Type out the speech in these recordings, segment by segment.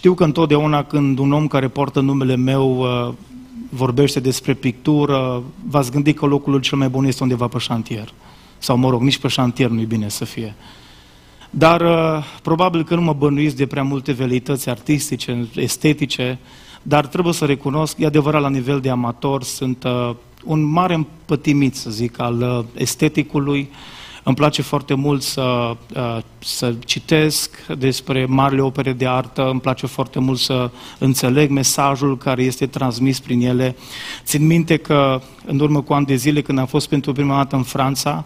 Știu că întotdeauna când un om care poartă numele meu uh, vorbește despre pictură, v-ați gândit că locul cel mai bun este undeva pe șantier. Sau, mă rog, nici pe șantier nu-i bine să fie. Dar uh, probabil că nu mă bănuiți de prea multe velități artistice, estetice, dar trebuie să recunosc, e adevărat la nivel de amator, sunt uh, un mare împătimit, să zic, al uh, esteticului, îmi place foarte mult să, uh, să citesc despre marile opere de artă, îmi place foarte mult să înțeleg mesajul care este transmis prin ele. Țin minte că în urmă cu ani de zile, când am fost pentru prima dată în Franța,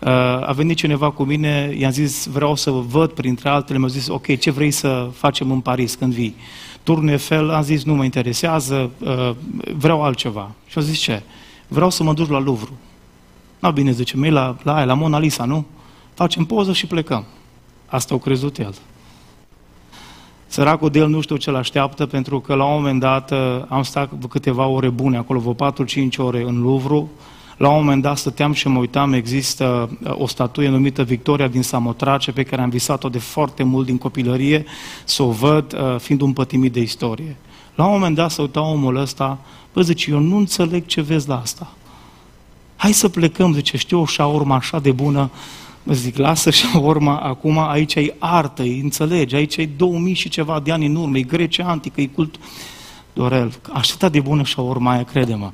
uh, a venit cineva cu mine, i-am zis, vreau să văd, printre altele, mi-a zis, ok, ce vrei să facem în Paris când vii? Turnul Eiffel, am zis, nu mă interesează, uh, vreau altceva. Și a zis, ce? Vreau să mă duc la Louvre. Nu bine, zice, mei la, la aia, la Mona Lisa, nu? Facem poză și plecăm. Asta au crezut el. Săracul de el nu știu ce-l așteaptă, pentru că la un moment dat uh, am stat câteva ore bune acolo, vreo 4-5 ore în Louvre. La un moment dat stăteam și mă uitam, există uh, o statuie numită Victoria din Samotrace, pe care am visat-o de foarte mult din copilărie, să o văd, uh, fiind un pătimit de istorie. La un moment dat să uita omul ăsta, bă, zice, eu nu înțeleg ce vezi la asta. Hai să plecăm, zice, știu o șaurma așa de bună, zic, lasă șaurma, acum aici ai artă, îi înțelegi, aici ai 2000 și ceva de ani în urmă, e Grece antică, e cult... Dorel, așa de bună șaurma aia, crede-mă.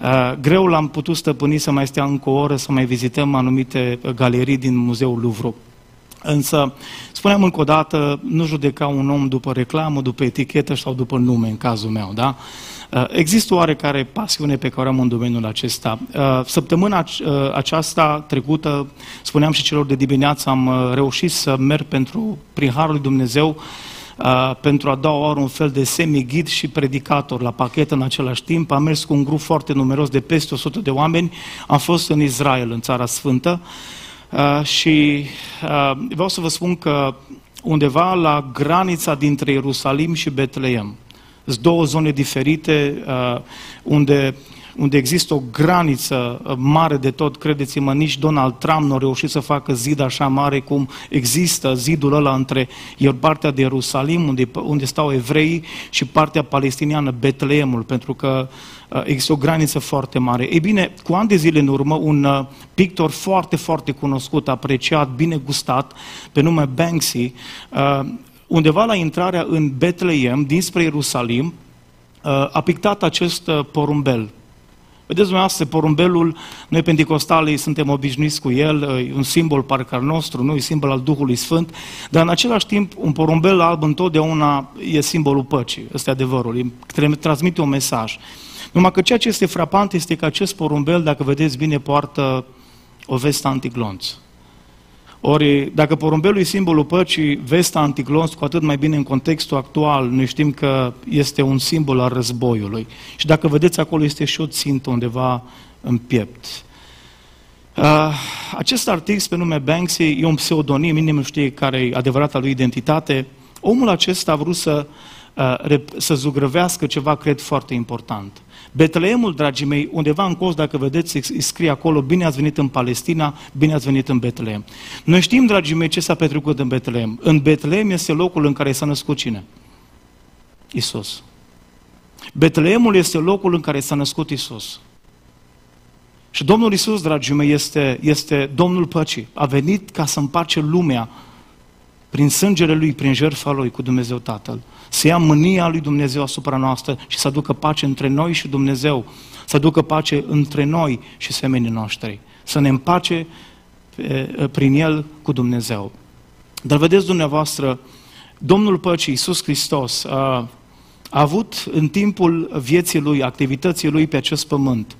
Uh, greu l-am putut stăpâni să mai stea încă o oră, să mai vizităm anumite galerii din Muzeul Louvre. Însă, spuneam încă o dată, nu judeca un om după reclamă, după etichetă sau după nume, în cazul meu, da? Uh, există oarecare pasiune pe care am în domeniul acesta. Uh, săptămâna uh, aceasta trecută, spuneam și celor de dimineață, am reușit să merg pentru, prin Harul lui Dumnezeu pentru a da oară un fel de semi-ghid și predicator la pachet în același timp. Am mers cu un grup foarte numeros de peste 100 de oameni. Am fost în Israel, în Țara Sfântă. și vreau să vă spun că undeva la granița dintre Ierusalim și Betleem, sunt două zone diferite uh, unde, unde există o graniță uh, mare de tot. Credeți-mă, nici Donald Trump nu a reușit să facă zid așa mare cum există zidul ăla între partea de Ierusalim, unde, unde stau evrei, și partea palestiniană, Betleemul, pentru că uh, există o graniță foarte mare. Ei bine, cu ani de zile în urmă, un pictor foarte, foarte cunoscut, apreciat, bine gustat, pe nume Banksy, undeva la intrarea în Betleem, dinspre Ierusalim, uh, a pictat acest uh, porumbel. Vedeți dumneavoastră, porumbelul, noi pentecostalii suntem obișnuiți cu el, uh, e un simbol parcă al nostru, nu e simbol al Duhului Sfânt, dar în același timp un porumbel alb întotdeauna e simbolul păcii, ăsta e adevărul, transmite un mesaj. Numai că ceea ce este frapant este că acest porumbel, dacă vedeți bine, poartă o vestă antiglonț. Ori, dacă porumbelul e simbolul păcii, vesta anticlons, cu atât mai bine în contextul actual, noi știm că este un simbol al războiului. Și dacă vedeți, acolo este și o țintă undeva în piept. Uh, acest artist pe nume Banksy e un pseudonim, nimeni nu știe care e adevărata lui identitate. Omul acesta a vrut să, uh, să zugrăvească ceva, cred, foarte important. Betleemul, dragii mei, undeva în cost, dacă vedeți, îi scrie acolo, bine ați venit în Palestina, bine ați venit în Betleem. Noi știm, dragii mei, ce s-a petrecut în Betleem. În Betleem este locul în care s-a născut cine? Isus. Betleemul este locul în care s-a născut Isus. Și Domnul Isus, dragii mei, este, este Domnul păcii. A venit ca să împace lumea prin sângele Lui, prin jertfa Lui cu Dumnezeu Tatăl. Să ia mânia lui Dumnezeu asupra noastră și să aducă pace între noi și Dumnezeu, să aducă pace între noi și semenii noștri, să ne împace prin El cu Dumnezeu. Dar vedeți dumneavoastră, Domnul Păcii, Iisus Hristos, a, a avut în timpul vieții Lui, activității Lui pe acest pământ,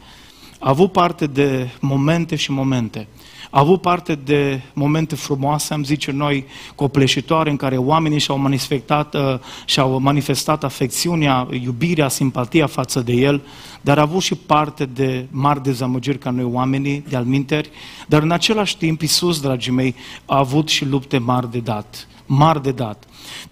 a avut parte de momente și momente a avut parte de momente frumoase, am zice noi, copleșitoare, în care oamenii și-au manifestat, uh, și-au manifestat afecțiunea, iubirea, simpatia față de el, dar a avut și parte de mari dezamăgiri ca noi oamenii, de alminteri, dar în același timp Iisus, dragii mei, a avut și lupte mari de dat, mari de dat.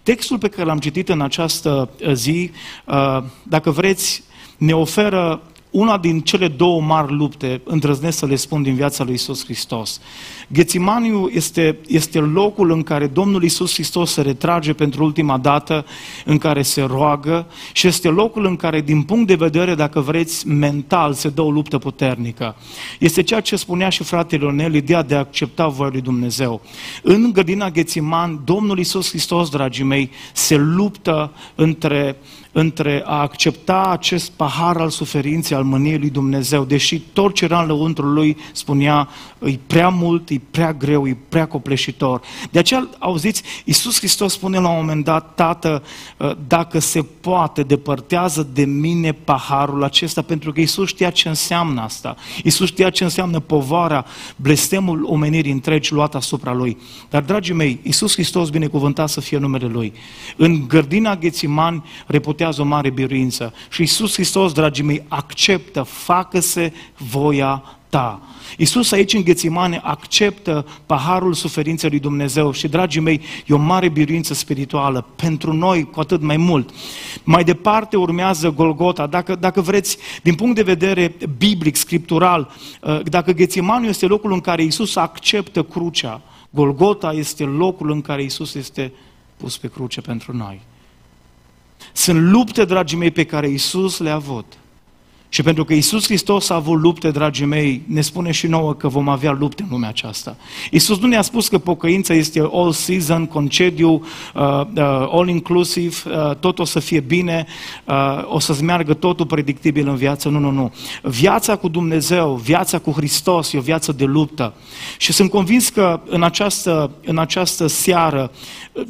Textul pe care l-am citit în această uh, zi, uh, dacă vreți, ne oferă una din cele două mari lupte, îndrăznesc să le spun din viața lui Isus Hristos. Ghețimaniu este, este locul în care Domnul Isus Hristos se retrage pentru ultima dată, în care se roagă și este locul în care, din punct de vedere, dacă vreți, mental, se dă o luptă puternică. Este ceea ce spunea și fratele Ionel, ideea de a accepta voia lui Dumnezeu. În grădina Ghețiman, Domnul Isus Hristos, dragii mei, se luptă între între a accepta acest pahar al suferinței, al mâniei lui Dumnezeu, deși tot ce era în lăuntrul lui spunea, e prea mult, e prea greu, e prea copleșitor. De aceea, auziți, Iisus Hristos spune la un moment dat, Tată, ă, dacă se poate, depărtează de mine paharul acesta, pentru că Iisus știa ce înseamnă asta. Iisus știa ce înseamnă povara, blestemul omenirii întregi luat asupra lui. Dar, dragii mei, Iisus Hristos, binecuvântat să fie numele Lui. În gărdina Ghețiman reputea demonstrează o mare biruință. Și Iisus Hristos, dragii mei, acceptă, facă-se voia ta. Iisus aici în Ghețimane acceptă paharul suferinței lui Dumnezeu și, dragii mei, e o mare biruință spirituală pentru noi cu atât mai mult. Mai departe urmează Golgota. Dacă, dacă vreți, din punct de vedere biblic, scriptural, uh, dacă Ghețimanul este locul în care Iisus acceptă crucea, Golgota este locul în care Iisus este pus pe cruce pentru noi. Sunt lupte, dragii mei, pe care Isus le-a avut. Și pentru că Isus Hristos a avut lupte, dragii mei, ne spune și nouă că vom avea lupte în lumea aceasta. Isus nu ne-a spus că pocăința este all season, concediu, uh, uh, all inclusive, uh, tot o să fie bine, uh, o să-ți meargă totul predictibil în viață. Nu, nu, nu. Viața cu Dumnezeu, viața cu Hristos e o viață de luptă. Și sunt convins că în această, în această seară,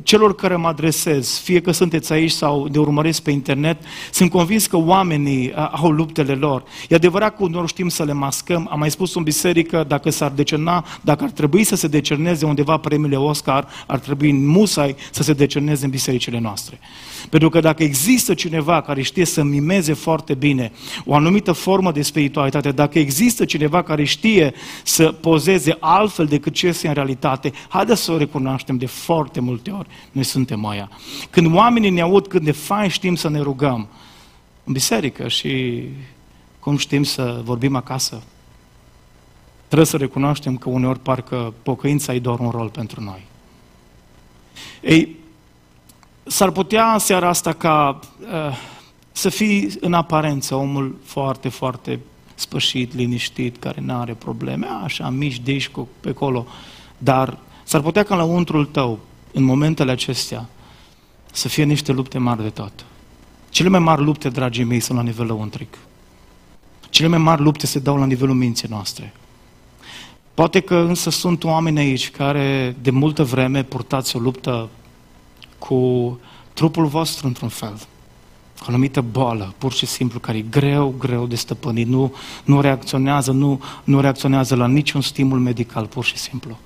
celor care mă adresez, fie că sunteți aici sau de urmăresc pe internet, sunt convins că oamenii uh, au luptele lor. E adevărat că uneori știm să le mascăm. Am mai spus în biserică, dacă s-ar decerna, dacă ar trebui să se decerneze undeva premiile Oscar, ar trebui în musai să se decerneze în bisericile noastre. Pentru că dacă există cineva care știe să mimeze foarte bine o anumită formă de spiritualitate, dacă există cineva care știe să pozeze altfel decât ce este în realitate, haideți să o recunoaștem de foarte multe ori. Noi suntem aia. Când oamenii ne aud cât de fain știm să ne rugăm în biserică și cum știm să vorbim acasă, trebuie să recunoaștem că uneori parcă pocăința e doar un rol pentru noi. Ei, s-ar putea în seara asta ca uh, să fii în aparență omul foarte, foarte spășit, liniștit, care nu are probleme, așa, mici, diși pe acolo, dar s-ar putea ca la untrul tău, în momentele acestea, să fie niște lupte mari de tot. Cele mai mari lupte, dragii mei, sunt la nivel lăuntric. Cele mai mari lupte se dau la nivelul minții noastre. Poate că însă sunt oameni aici care de multă vreme purtați o luptă cu trupul vostru într-un fel. O anumită boală, pur și simplu, care e greu, greu de stăpânit, nu, nu reacționează, nu, nu reacționează la niciun stimul medical, pur și simplu.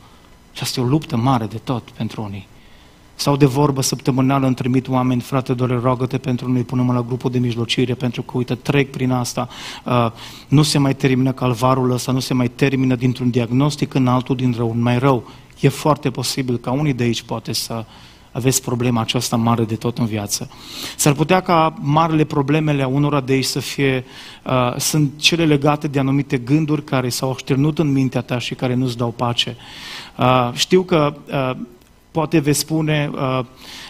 Și asta e o luptă mare de tot pentru unii. Sau de vorbă săptămânală îmi trimit oameni, frate, doar roagă-te pentru noi, punem la grupul de mijlocire, pentru că, uite, trec prin asta, uh, nu se mai termină calvarul ăsta, nu se mai termină dintr-un diagnostic în altul din rău, mai rău. E foarte posibil ca unii de aici poate să aveți problema aceasta mare de tot în viață. S-ar putea ca marile problemele a unora de aici să fie, uh, sunt cele legate de anumite gânduri care s-au așternut în mintea ta și care nu-ți dau pace. Uh, știu că uh, Poate veți spune, uh,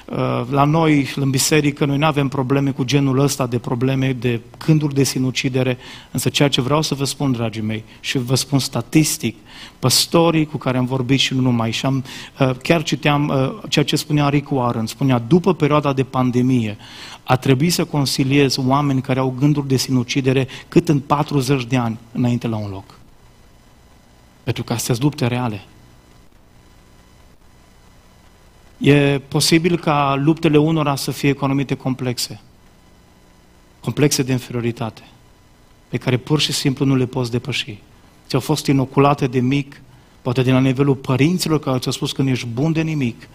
uh, la noi, în biserică, noi nu avem probleme cu genul ăsta de probleme, de cânduri de sinucidere, însă ceea ce vreau să vă spun, dragii mei, și vă spun statistic, păstorii cu care am vorbit și nu numai, și am, uh, chiar citeam uh, ceea ce spunea Rick Warren, spunea, după perioada de pandemie, a trebuit să consiliez oameni care au gânduri de sinucidere cât în 40 de ani înainte la un loc. Pentru că astea sunt lupte reale. E posibil ca luptele unora să fie economite complexe, complexe de inferioritate, pe care pur și simplu nu le poți depăși. Ți-au fost inoculate de mic, poate de la nivelul părinților care ți-au spus că nu ești bun de nimic,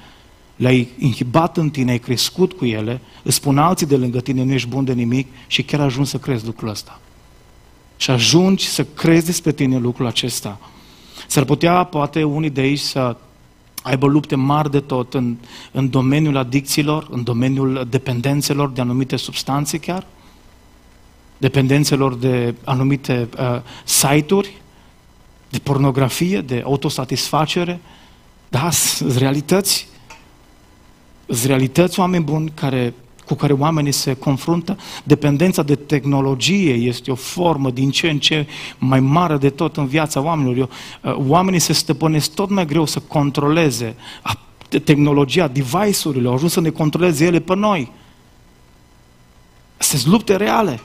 le-ai inhibat în tine, ai crescut cu ele, îți spun alții de lângă tine, nu ești bun de nimic și chiar ajungi să crezi lucrul ăsta. Și ajungi să crezi despre tine lucrul acesta. S-ar putea, poate, unii de aici să aibă lupte mari de tot în, în domeniul adicțiilor, în domeniul dependențelor de anumite substanțe chiar. dependențelor de anumite uh, site-uri, de pornografie, de autosatisfacere. Da, sunt realități. Sunt realități, oameni buni, care, cu care oamenii se confruntă. Dependența de tehnologie este o formă din ce în ce mai mare de tot în viața oamenilor. Uh, oamenii se stăpânesc tot mai greu să controleze tehnologia, device-urile, au ajuns să ne controleze ele pe noi. Sunt lupte reale.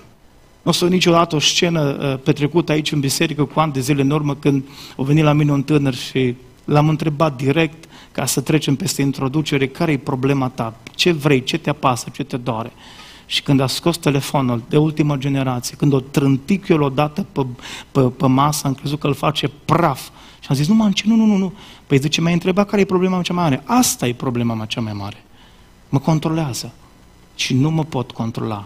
Nu o să niciodată o scenă uh, petrecută aici în biserică cu ani de zile în urmă când a venit la mine un tânăr și l-am întrebat direct ca să trecem peste introducere, care e problema ta? Ce vrei? Ce te apasă? Ce te doare? Și când a scos telefonul de ultimă generație, când o trântic eu odată pe, pe, pe masă, am crezut că îl face praf. Și am zis, nu, man, nu, nu, nu, nu. Păi zice, mi-ai întrebat care e problema cea mai mare. Asta e problema mea cea mai mare. Mă controlează. Și nu mă pot controla.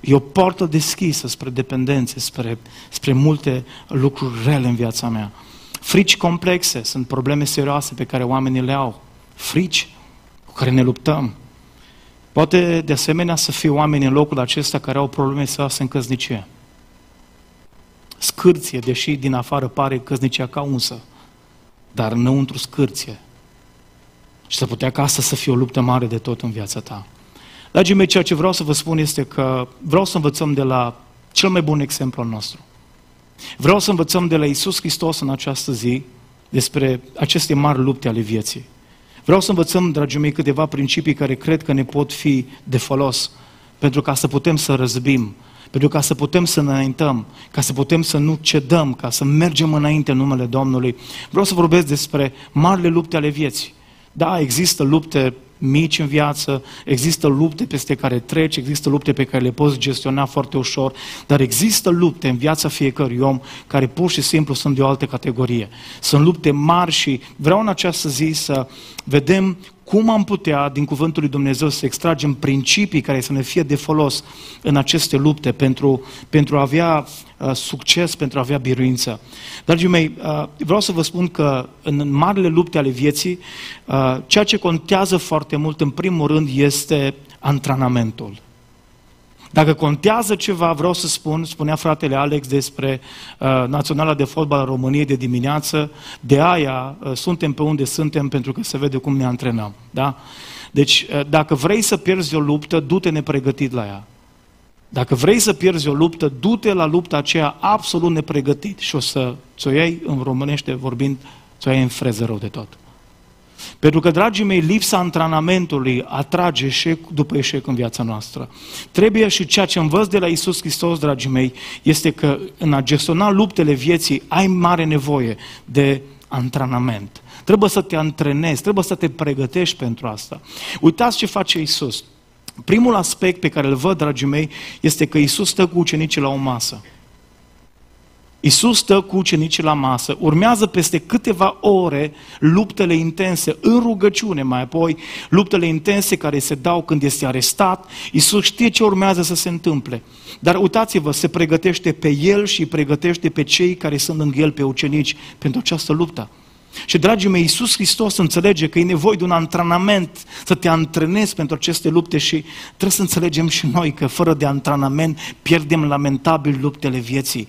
E o portă deschisă spre dependențe, spre, spre multe lucruri rele în viața mea. Frici complexe sunt probleme serioase pe care oamenii le au. Frici cu care ne luptăm. Poate de asemenea să fie oameni în locul acesta care au probleme serioase în căsnicie. Scârție, deși din afară pare căsnicia ca unsă, dar înăuntru scârție. Și să putea ca asta să fie o luptă mare de tot în viața ta. Dragii mei, ceea ce vreau să vă spun este că vreau să învățăm de la cel mai bun exemplu al nostru. Vreau să învățăm de la Isus Hristos în această zi despre aceste mari lupte ale vieții. Vreau să învățăm, dragii mei, câteva principii care cred că ne pot fi de folos pentru ca să putem să răzbim, pentru ca să putem să înaintăm, ca să putem să nu cedăm, ca să mergem înainte în numele Domnului. Vreau să vorbesc despre marile lupte ale vieții. Da, există lupte mici în viață, există lupte peste care treci, există lupte pe care le poți gestiona foarte ușor, dar există lupte în viața fiecărui om care pur și simplu sunt de o altă categorie. Sunt lupte mari și vreau în această zi să vedem cum am putea, din Cuvântul lui Dumnezeu, să extragem principii care să ne fie de folos în aceste lupte pentru, pentru a avea uh, succes, pentru a avea biruință. Dragii mei, uh, vreau să vă spun că în marile lupte ale vieții, uh, ceea ce contează foarte mult, în primul rând, este antrenamentul. Dacă contează ceva, vreau să spun, spunea fratele Alex despre uh, Naționala de Fotbal a României de dimineață, de aia uh, suntem pe unde suntem pentru că se vede cum ne antrenăm. Da? Deci, uh, dacă vrei să pierzi o luptă, du-te nepregătit la ea. Dacă vrei să pierzi o luptă, du-te la lupta aceea absolut nepregătit și o să ți-o iei, în românește vorbind, ți-o iei în freză rău de tot. Pentru că, dragii mei, lipsa antrenamentului atrage eșec după eșec în viața noastră. Trebuie și ceea ce învăț de la Isus Hristos, dragii mei, este că în a gestiona luptele vieții ai mare nevoie de antrenament. Trebuie să te antrenezi, trebuie să te pregătești pentru asta. Uitați ce face Isus. Primul aspect pe care îl văd, dragii mei, este că Isus stă cu ucenicii la o masă. Isus stă cu ucenicii la masă, urmează peste câteva ore luptele intense, în rugăciune mai apoi, luptele intense care se dau când este arestat. Isus știe ce urmează să se întâmple. Dar uitați-vă, se pregătește pe el și îi pregătește pe cei care sunt în el, pe ucenici, pentru această luptă. Și, dragii mei, Iisus Hristos înțelege că e nevoie de un antrenament, să te antrenezi pentru aceste lupte și trebuie să înțelegem și noi că fără de antrenament pierdem lamentabil luptele vieții.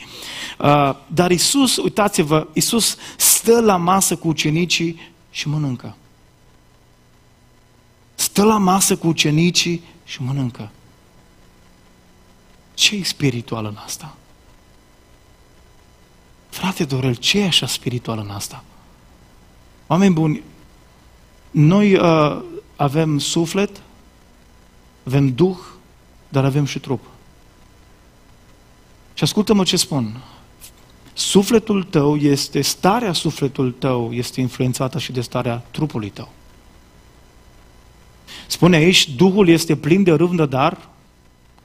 Uh, dar Iisus, uitați-vă, Iisus stă la masă cu ucenicii și mănâncă. Stă la masă cu ucenicii și mănâncă. Ce e spiritual în asta? Frate Dorel, ce e așa spiritual în asta? Oameni buni, noi uh, avem suflet, avem duh, dar avem și trup. Și ascultă-mă ce spun. Sufletul tău este, starea sufletul tău este influențată și de starea trupului tău. Spune aici, Duhul este plin de râvnă, dar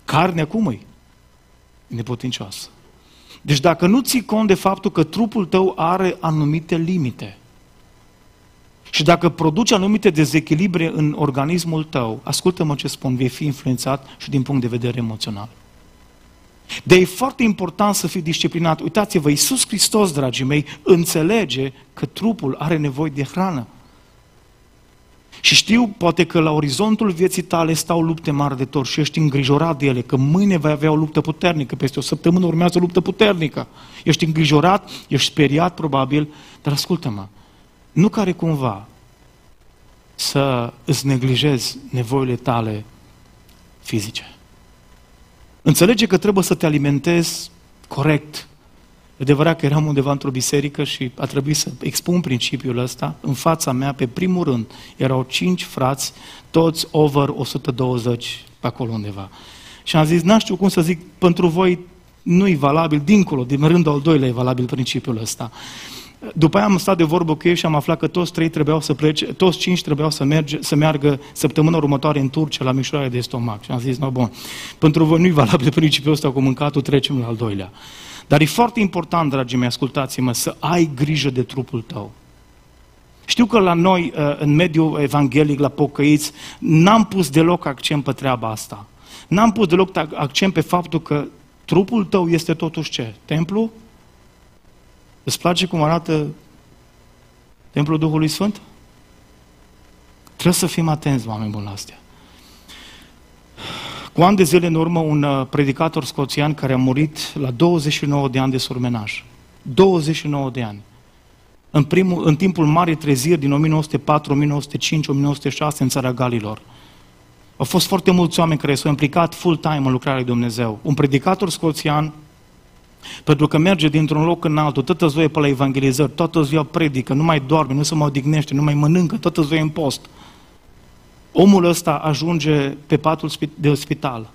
carnea cum e? Neputincioasă. Deci dacă nu ții cont de faptul că trupul tău are anumite limite, și dacă produce anumite dezechilibre în organismul tău, ascultă-mă ce spun, vei fi influențat și din punct de vedere emoțional. De e foarte important să fii disciplinat. Uitați-vă, Iisus Hristos, dragii mei, înțelege că trupul are nevoie de hrană. Și știu, poate că la orizontul vieții tale stau lupte mari de tot și ești îngrijorat de ele, că mâine vei avea o luptă puternică, peste o săptămână urmează o luptă puternică. Ești îngrijorat, ești speriat probabil, dar ascultă-mă, nu care cumva să îți neglijezi nevoile tale fizice. Înțelege că trebuie să te alimentezi corect. E adevărat că eram undeva într-o biserică și a trebuit să expun principiul ăsta. În fața mea, pe primul rând, erau cinci frați, toți over 120 pe acolo undeva. Și am zis, n știu cum să zic, pentru voi nu-i valabil, dincolo, din rândul al doilea e valabil principiul ăsta. După aia am stat de vorbă cu ei și am aflat că toți trei trebuiau să plece, toți cinci trebuiau să, merge, să meargă săptămâna următoare în Turcia la mișurare de stomac. Și am zis, no, bun, pentru voi nu-i valabil principiul ăsta cu mâncatul, trecem la al doilea. Dar e foarte important, dragii mei, ascultați-mă, să ai grijă de trupul tău. Știu că la noi, uh, în mediul evanghelic, la pocăiți, n-am pus deloc accent pe treaba asta. N-am pus deloc accent pe faptul că trupul tău este totuși ce? Templu? Îți place cum arată templul Duhului Sfânt? Trebuie să fim atenți, oameni buni, la astea. Cu ani de zile în urmă, un uh, predicator scoțian care a murit la 29 de ani de surmenaj. 29 de ani. În, primul, în timpul Marii Treziri din 1904, 1905, 1906 în țara Galilor. Au fost foarte mulți oameni care s-au implicat full-time în lucrarea lui Dumnezeu. Un predicator scoțian pentru că merge dintr-un loc în altul, toată ziua pe la evangelizări, toată ziua predică, nu mai doarme, nu se mai odihnește, nu mai mănâncă, toată ziua în post. Omul ăsta ajunge pe patul de spital.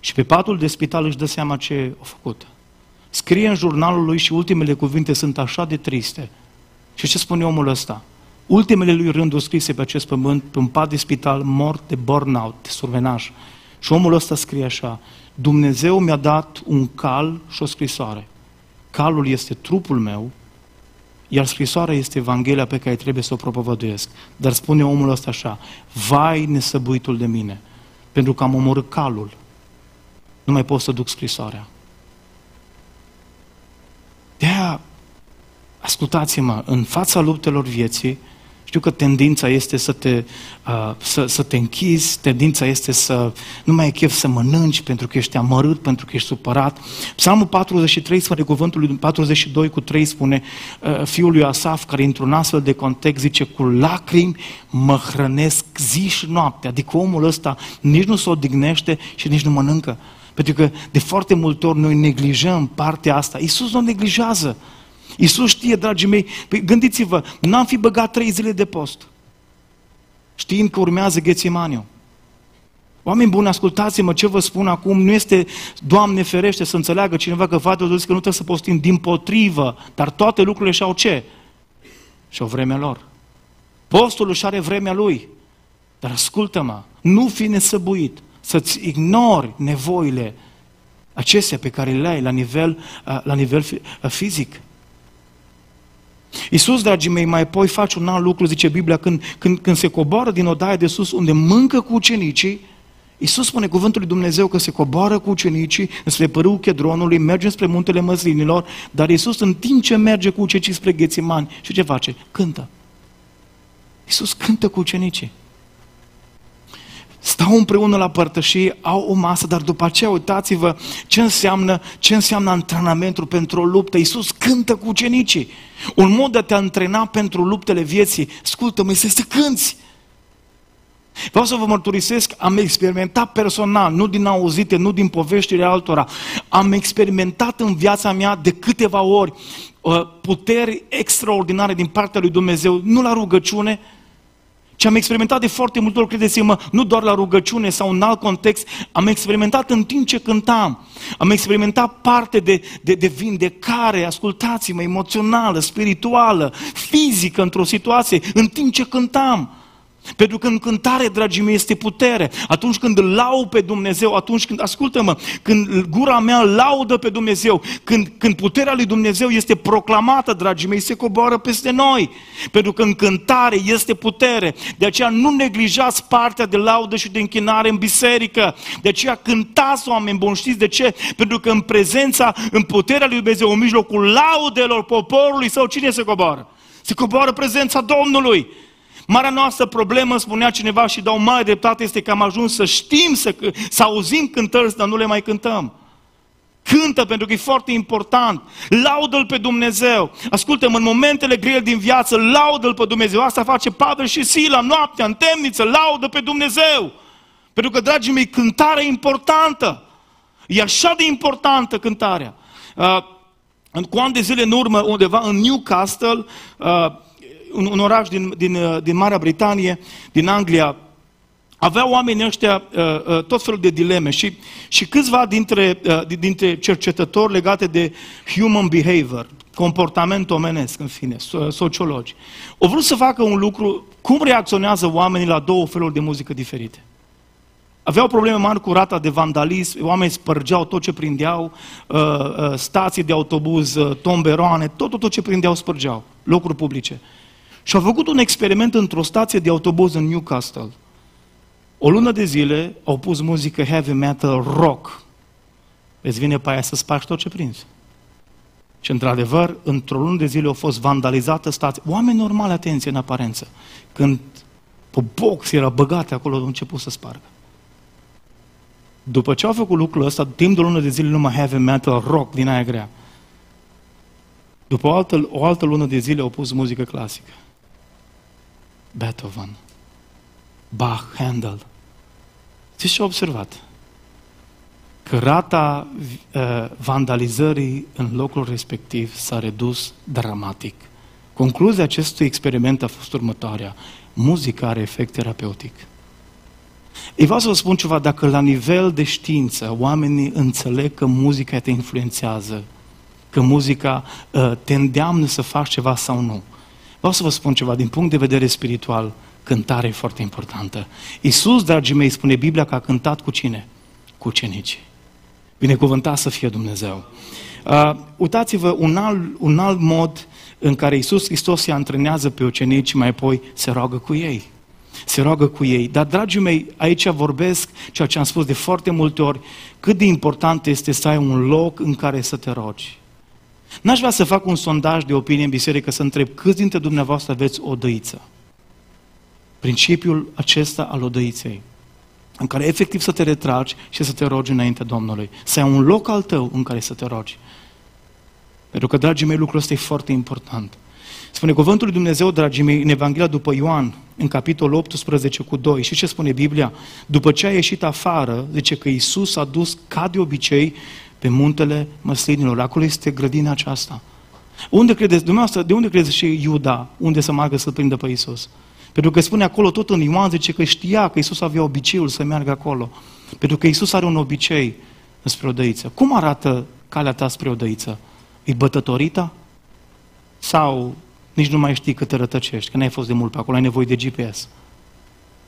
Și pe patul de spital își dă seama ce a făcut. Scrie în jurnalul lui și ultimele cuvinte sunt așa de triste. Și ce spune omul ăsta? Ultimele lui rânduri scrise pe acest pământ, pe un pat de spital, mort de burnout, de survenaj. Și omul ăsta scrie așa, Dumnezeu mi-a dat un cal și o scrisoare. Calul este trupul meu, iar scrisoarea este Evanghelia pe care trebuie să o propovăduiesc. Dar spune omul ăsta așa, vai nesăbuitul de mine, pentru că am omorât calul, nu mai pot să duc scrisoarea. De aia, ascultați-mă, în fața luptelor vieții, știu că tendința este să te, uh, să, să te închizi, tendința este să nu mai e chef să mănânci pentru că ești amărât, pentru că ești supărat. Psalmul 43 spune cuvântul lui 42 cu 3 spune uh, fiul lui Asaf care într-un astfel de context zice cu lacrimi mă hrănesc zi și noapte. Adică omul ăsta nici nu se odihnește și nici nu mănâncă. Pentru că de foarte multe ori noi neglijăm partea asta. Iisus nu neglijează. Iisus știe, dragii mei, păi gândiți-vă, n-am fi băgat trei zile de post. Știind că urmează Ghețimaniu. Oameni buni, ascultați-mă ce vă spun acum, nu este, Doamne ferește, să înțeleagă cineva că faptul că nu trebuie să postim din potrivă, dar toate lucrurile și-au ce? Și-au vremea lor. Postul își are vremea lui. Dar ascultă-mă, nu fi nesăbuit, să-ți ignori nevoile acestea pe care le ai la nivel, la nivel fizic. Iisus, dragii mei, mai apoi face un alt lucru, zice Biblia, când, când, când se coboară din odaia de sus, unde mâncă cu ucenicii, Iisus spune cuvântul lui Dumnezeu că se coboară cu ucenicii spre părâul Chedronului, merge spre muntele măslinilor, dar Iisus în timp ce merge cu ucenicii spre Ghețimani, și ce face? Cântă. Iisus cântă cu ucenicii stau împreună la părtășie, au o masă, dar după aceea uitați-vă ce înseamnă, ce înseamnă antrenamentul pentru o luptă. Iisus cântă cu ucenicii. Un mod de a te antrena pentru luptele vieții, ascultă-mă, este să cânți. Vreau să vă mărturisesc, am experimentat personal, nu din auzite, nu din poveștile altora, am experimentat în viața mea de câteva ori uh, puteri extraordinare din partea lui Dumnezeu, nu la rugăciune, ce am experimentat de foarte multe ori, credeți-mă, nu doar la rugăciune sau în alt context, am experimentat în timp ce cântam. Am experimentat parte de, de, de vindecare, ascultați-mă, emoțională, spirituală, fizică într-o situație, în timp ce cântam. Pentru că în cântare, dragii mei, este putere. Atunci când îl lau pe Dumnezeu, atunci când, ascultă-mă, când gura mea laudă pe Dumnezeu, când, când puterea lui Dumnezeu este proclamată, dragii mei, se coboară peste noi. Pentru că în cântare este putere. De aceea nu neglijați partea de laudă și de închinare în biserică. De aceea cântați oameni buni, știți de ce? Pentru că în prezența, în puterea lui Dumnezeu, în mijlocul laudelor poporului sau cine se coboară? Se coboară prezența Domnului. Marea noastră problemă, spunea cineva și dau mai dreptate, este că am ajuns să știm, să, să auzim cântări, dar nu le mai cântăm. Cântă pentru că e foarte important. Laudă-L pe Dumnezeu. Ascultă-mă, în momentele grele din viață, laudă-L pe Dumnezeu. Asta face Pavel și Sila noaptea, în temniță, laudă pe Dumnezeu. Pentru că, dragii mei, cântarea e importantă. E așa de importantă cântarea. Uh, cu ani de zile în urmă, undeva în Newcastle, uh, un, un oraș din, din, uh, din Marea Britanie, din Anglia, aveau oamenii ăștia uh, uh, tot felul de dileme și, și câțiva dintre, uh, dintre cercetători legate de human behavior, comportament omenesc, în fine, sociologi, au vrut să facă un lucru, cum reacționează oamenii la două feluri de muzică diferite. Aveau probleme mari cu rata de vandalism, oamenii spărgeau tot ce prindeau, uh, uh, stații de autobuz, uh, tomberoane, tot, tot, tot ce prindeau spărgeau, locuri publice. Și au făcut un experiment într-o stație de autobuz în Newcastle. O lună de zile au pus muzică heavy metal rock. Îți vine pe aia să spargi tot ce prinzi. Și într-adevăr, într-o lună de zile au fost vandalizată stația. Oameni normali, atenție, în aparență. Când pe box era băgate acolo, au început să spargă. După ce au făcut lucrul ăsta, timp de o lună de zile numai heavy metal, rock din aia grea. După o altă, o altă lună de zile au pus muzică clasică. Beethoven, Bach, Handel. Știți ce au observat? Că rata uh, vandalizării în locul respectiv s-a redus dramatic. Concluzia acestui experiment a fost următoarea. Muzica are efect terapeutic. Ei vreau să vă spun ceva, dacă la nivel de știință oamenii înțeleg că muzica te influențează, că muzica uh, te îndeamnă să faci ceva sau nu. Vreau să vă spun ceva, din punct de vedere spiritual, cântarea e foarte importantă. Iisus, dragii mei, spune Biblia că a cântat cu cine? Cu ucenicii. Binecuvântat să fie Dumnezeu. Uh, uitați-vă un alt, un alt mod în care Iisus Hristos se antrenează pe ucenici, mai apoi se roagă cu ei se roagă cu ei. Dar, dragii mei, aici vorbesc ceea ce am spus de foarte multe ori, cât de important este să ai un loc în care să te rogi. N-aș vrea să fac un sondaj de opinie în biserică să întreb câți dintre dumneavoastră aveți o dăiță. Principiul acesta al odăiței, în care efectiv să te retragi și să te rogi înainte Domnului. Să ai un loc al tău în care să te rogi. Pentru că, dragii mei, lucrul ăsta e foarte important. Spune cuvântul lui Dumnezeu, dragii mei, în Evanghelia după Ioan, în capitolul 18 cu 2. Și ce spune Biblia? După ce a ieșit afară, zice că Iisus a dus ca de obicei pe muntele măslinilor. Acolo este grădina aceasta. Unde credeți, dumneavoastră, de unde credeți și Iuda, unde să meargă să prindă pe Iisus? Pentru că spune acolo tot în Ioan, zice că știa că Iisus avea obiceiul să meargă acolo. Pentru că Iisus are un obicei spre odăiță. Cum arată calea ta spre odăiță? E bătătorită? Sau nici nu mai știi cât te rătăcești, că n-ai fost de mult pe acolo, ai nevoie de GPS.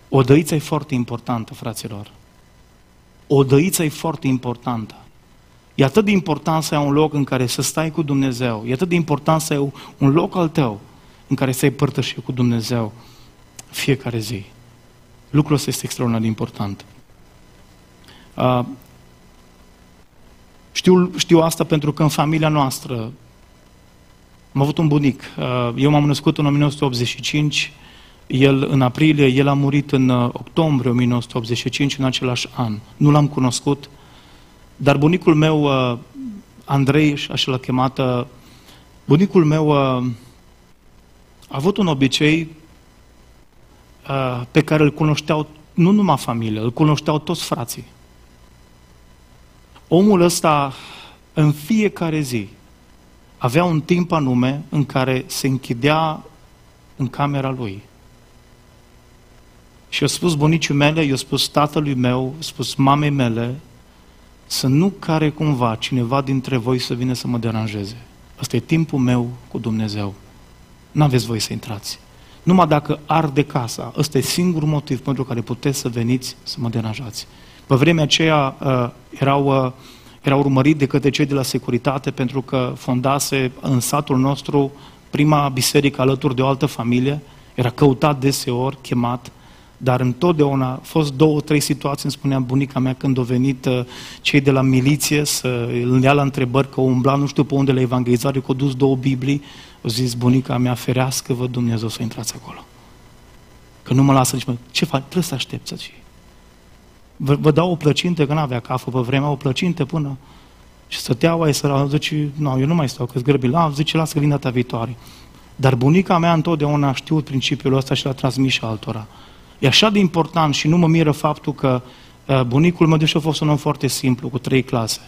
O dăiță e foarte importantă, fraților. O dăiță e foarte importantă. E atât de important să ai un loc în care să stai cu Dumnezeu. E atât de important să ai un loc al tău în care să ai părtășie cu Dumnezeu fiecare zi. Lucrul ăsta este extraordinar de important. Uh, știu, știu asta pentru că în familia noastră am avut un bunic. Uh, eu m-am născut în 1985, el în aprilie, el a murit în uh, octombrie 1985, în același an. Nu l-am cunoscut, dar bunicul meu, uh, Andrei, așa l-a chemat, bunicul meu a avut un obicei pe care îl cunoșteau nu numai familie, îl cunoșteau toți frații. Omul ăsta, în fiecare zi, avea un timp anume în care se închidea în camera lui. Și a spus bunicii mele, i-a spus tatălui meu, a spus mamei mele, să nu care cumva cineva dintre voi să vină să mă deranjeze. Asta e timpul meu cu Dumnezeu. Nu aveți voi să intrați. Numai dacă arde casa, ăsta e singurul motiv pentru care puteți să veniți să mă deranjați. Pe vremea aceea uh, erau uh, era urmărit de către cei de la securitate pentru că fondase în satul nostru prima biserică alături de o altă familie, era căutat deseori, chemat, dar întotdeauna a fost două, trei situații, îmi spunea bunica mea când au venit uh, cei de la miliție să îl ia la întrebări că umbla nu știu pe unde la evangelizare, că au dus două Biblii, au zis bunica mea, ferească vă Dumnezeu să intrați acolo. Că nu mă lasă nici mă, ce faci? Trebuie să aștepți și vă, vă dau o plăcintă, că n-avea cafă pe vremea, o plăcintă până și stătea oaie să zice, nu, eu nu mai stau, că-s grăbi. La, zice, lasă că vin data viitoare. Dar bunica mea întotdeauna a știut principiul ăsta și l-a transmis și altora. E așa de important și nu mă miră faptul că uh, bunicul meu, deși a fost un om foarte simplu, cu trei clase,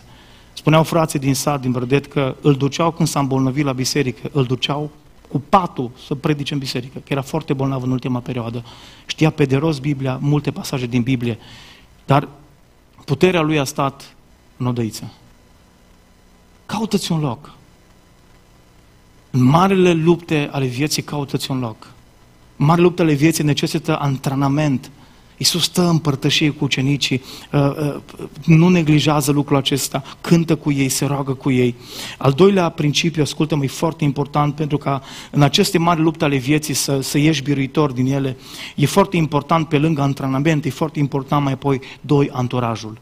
spuneau frații din sat, din Brădet, că îl duceau când s-a îmbolnăvit la biserică, îl duceau cu patul să predice în biserică, că era foarte bolnav în ultima perioadă. Știa pe de rost Biblia, multe pasaje din Biblie, dar puterea lui a stat în odăiță. Caută-ți un loc. În marele lupte ale vieții, caută-ți un loc. Marele lupte ale vieții necesită antrenament. Iisus stă în părtășie cu ucenicii, uh, uh, nu neglijează lucrul acesta, cântă cu ei, se roagă cu ei. Al doilea principiu, ascultă-mă, e foarte important pentru ca în aceste mari lupte ale vieții să, să ieși biruitor din ele. E foarte important pe lângă antrenament, e foarte important mai apoi, doi, anturajul.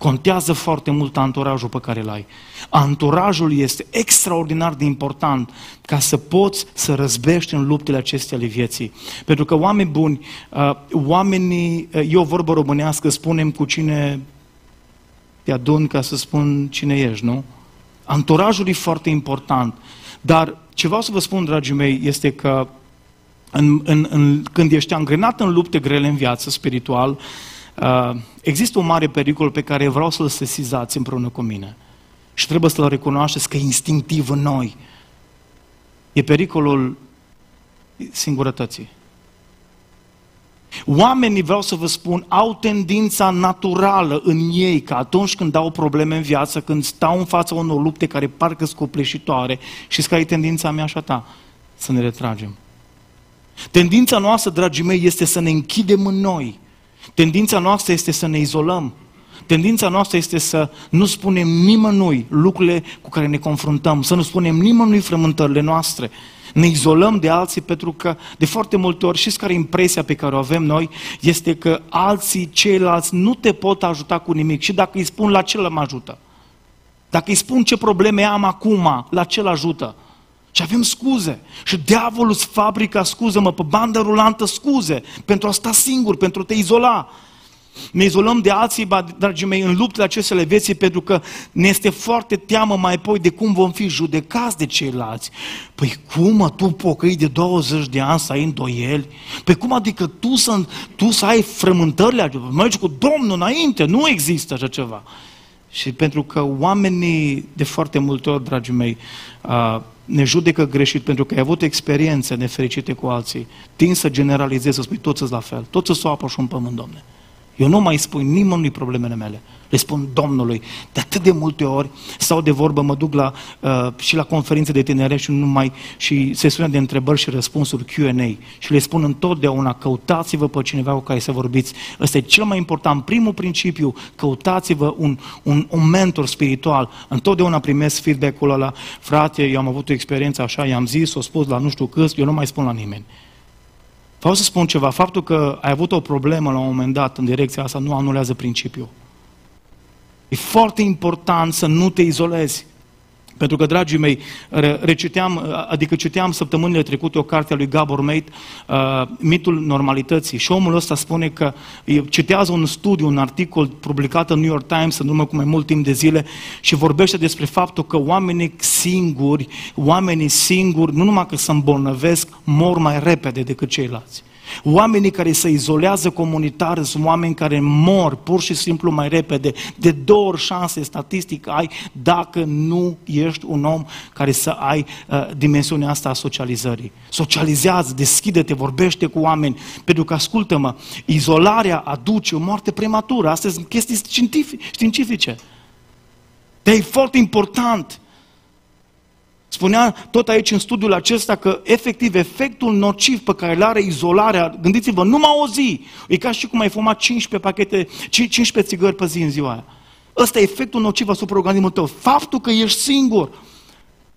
Contează foarte mult anturajul pe care îl ai. Anturajul este extraordinar de important ca să poți să răzbești în luptele acestea ale vieții. Pentru că oameni buni, uh, oamenii, uh, eu vorbă românească, spunem cu cine te adun ca să spun cine ești, nu? Anturajul e foarte important. Dar ce vreau să vă spun, dragii mei, este că în, în, în, când ești angrenat în lupte grele în viață spiritual, Uh, există un mare pericol pe care vreau să-l sesizați împreună cu mine. Și trebuie să-l recunoașteți că e instinctiv în noi. E pericolul singurătății. Oamenii, vreau să vă spun, au tendința naturală în ei că atunci când au probleme în viață, când stau în fața unor lupte care parcă sunt copleșitoare, și că e tendința mea și a ta, să ne retragem. Tendința noastră, dragii mei, este să ne închidem în noi Tendința noastră este să ne izolăm. Tendința noastră este să nu spunem nimănui lucrurile cu care ne confruntăm, să nu spunem nimănui frământările noastre. Ne izolăm de alții pentru că de foarte multe ori, știți care impresia pe care o avem noi, este că alții, ceilalți, nu te pot ajuta cu nimic și dacă îi spun la ce mă ajută. Dacă îi spun ce probleme am acum, la ce ajută. Și avem scuze. Și diavolul îți fabrica, scuză-mă, pe bandă rulantă scuze pentru a sta singur, pentru a te izola. Ne izolăm de alții, dragii mei, în luptele acestele vieții, pentru că ne este foarte teamă mai apoi de cum vom fi judecați de ceilalți. Păi cum, mă, tu pocăi de 20 de ani să ai îndoieli? Păi cum adică tu să, tu să ai frământările? Mergi cu Domnul înainte, nu există așa ceva. Și pentru că oamenii, de foarte multe ori, dragii mei, ne judecă greșit pentru că ai avut experiențe nefericite cu alții, tin să generalizezi, să spui toți la fel, toți să o apă și un pământ, Domne. Eu nu mai spun nimănui problemele mele. Le spun Domnului. De atât de multe ori stau de vorbă, mă duc la, uh, și la conferințe de tinere și nu mai și sesiunea de întrebări și răspunsuri Q&A și le spun întotdeauna, căutați-vă pe cineva cu care să vorbiți. Ăsta e cel mai important, primul principiu, căutați-vă un, un, un mentor spiritual. Întotdeauna primesc feedback-ul ăla, frate, eu am avut o experiență așa, i-am zis, o spus la nu știu câți, eu nu mai spun la nimeni. Vreau să spun ceva, faptul că ai avut o problemă la un moment dat în direcția asta nu anulează principiul. E foarte important să nu te izolezi. Pentru că, dragii mei, reciteam, adică citeam săptămânile trecute o carte a lui Gabor Mate, uh, Mitul normalității. Și omul ăsta spune că citează un studiu, un articol publicat în New York Times în urmă cu mai mult timp de zile și vorbește despre faptul că oamenii singuri, oamenii singuri, nu numai că se îmbolnăvesc, mor mai repede decât ceilalți. Oamenii care se izolează comunitar sunt oameni care mor pur și simplu mai repede. De două ori șanse statistic ai dacă nu ești un om care să ai uh, dimensiunea asta a socializării. Socializează, deschide-te, vorbește cu oameni. Pentru că, ascultă-mă, izolarea aduce o moarte prematură. Astea sunt chestii științifice. Dar e foarte important Spunea tot aici în studiul acesta că efectiv efectul nociv pe care îl are izolarea, gândiți-vă, numai o zi, e ca și cum ai fumat 15 pachete, 15 țigări pe zi în ziua aia. Ăsta e efectul nociv asupra organismului tău. Faptul că ești singur,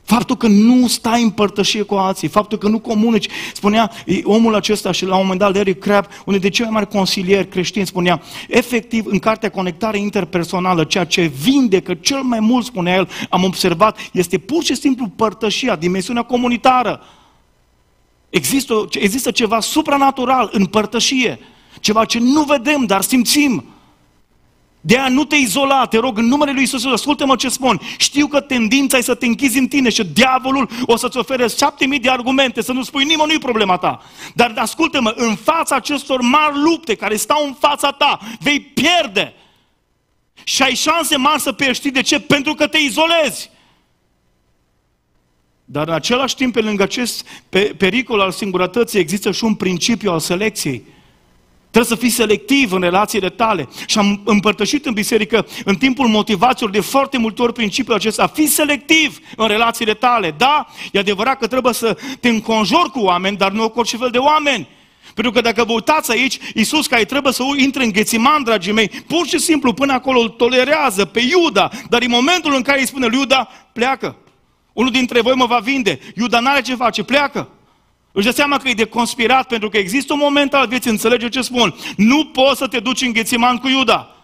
Faptul că nu stai în părtășie cu alții, faptul că nu comunici. Spunea omul acesta și la un moment dat, Eric Crabb, unul de cei mai mari consilieri creștini, spunea, efectiv, în cartea Conectare Interpersonală, ceea ce vindecă cel mai mult, spunea el, am observat, este pur și simplu părtășia, dimensiunea comunitară. Există, există ceva supranatural în părtășie, ceva ce nu vedem, dar simțim. De aia nu te izola, te rog, în numele Lui Iisus, ascultă-mă ce spun. Știu că tendința e să te închizi în tine și diavolul o să-ți ofere șapte mii de argumente, să nu spui nimănui problema ta. Dar ascultă-mă, în fața acestor mari lupte care stau în fața ta, vei pierde. Și ai șanse mari să pierzi. De ce? Pentru că te izolezi. Dar în același timp, pe lângă acest pericol al singurătății, există și un principiu al selecției. Trebuie să fii selectiv în relațiile tale. Și am împărtășit în biserică, în timpul motivațiilor, de foarte multe ori principiul acesta. Fii selectiv în relațiile tale. Da, e adevărat că trebuie să te înconjori cu oameni, dar nu cu orice fel de oameni. Pentru că dacă vă uitați aici, Iisus care trebuie să intre în Ghețiman, dragii mei, pur și simplu până acolo îl tolerează pe Iuda, dar în momentul în care îi spune lui Iuda, pleacă. Unul dintre voi mă va vinde. Iuda n-are ce face, pleacă. Își dă seama că e de conspirat pentru că există un moment al vieții, înțelege ce spun. Nu poți să te duci în Ghețiman cu Iuda.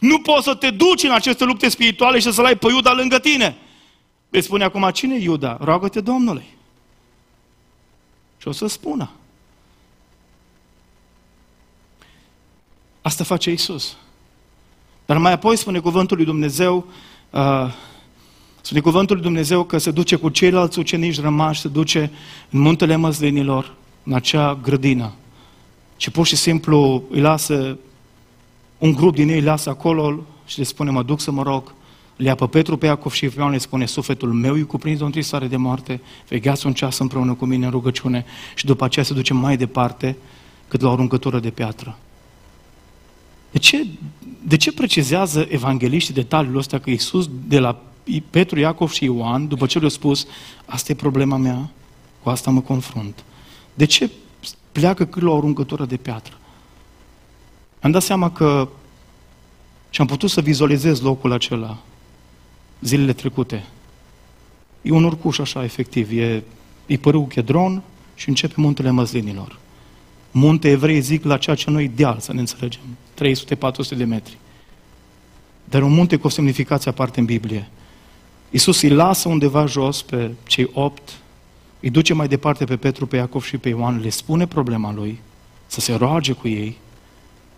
Nu poți să te duci în aceste lupte spirituale și să-l ai pe Iuda lângă tine. Îi spune acum, cine e Iuda? Roagă-te Domnului. Și o să spună. Asta face Isus. Dar mai apoi spune cuvântul lui Dumnezeu, uh, Spune cuvântul lui Dumnezeu că se duce cu ceilalți ucenici rămași, se duce în muntele măslinilor, în acea grădină. Și pur și simplu îi lasă, un grup din ei îi lasă acolo și le spune, mă duc să mă rog. Le apă Petru pe Iacov și Ioan le spune, sufletul meu e cuprins de o întrisare de moarte, vegheați un ceas împreună cu mine în rugăciune și după aceea se duce mai departe cât la o aruncătură de piatră. De ce, de ce precizează evangeliștii detaliul ăsta că Iisus de la Petru, Iacov și Ioan, după ce le-au spus, asta e problema mea, cu asta mă confrunt. De ce pleacă cât la o aruncătură de piatră? Am dat seama că și am putut să vizualizez locul acela zilele trecute. E un urcuș așa, efectiv. E, e părâul Chedron și începe muntele Măzlinilor. Munte evrei zic la ceea ce noi ideal, să ne înțelegem. 300-400 de metri. Dar un munte cu o semnificație aparte în Biblie. Iisus îi lasă undeva jos pe cei opt, îi duce mai departe pe Petru, pe Iacov și pe Ioan, le spune problema lui, să se roage cu ei,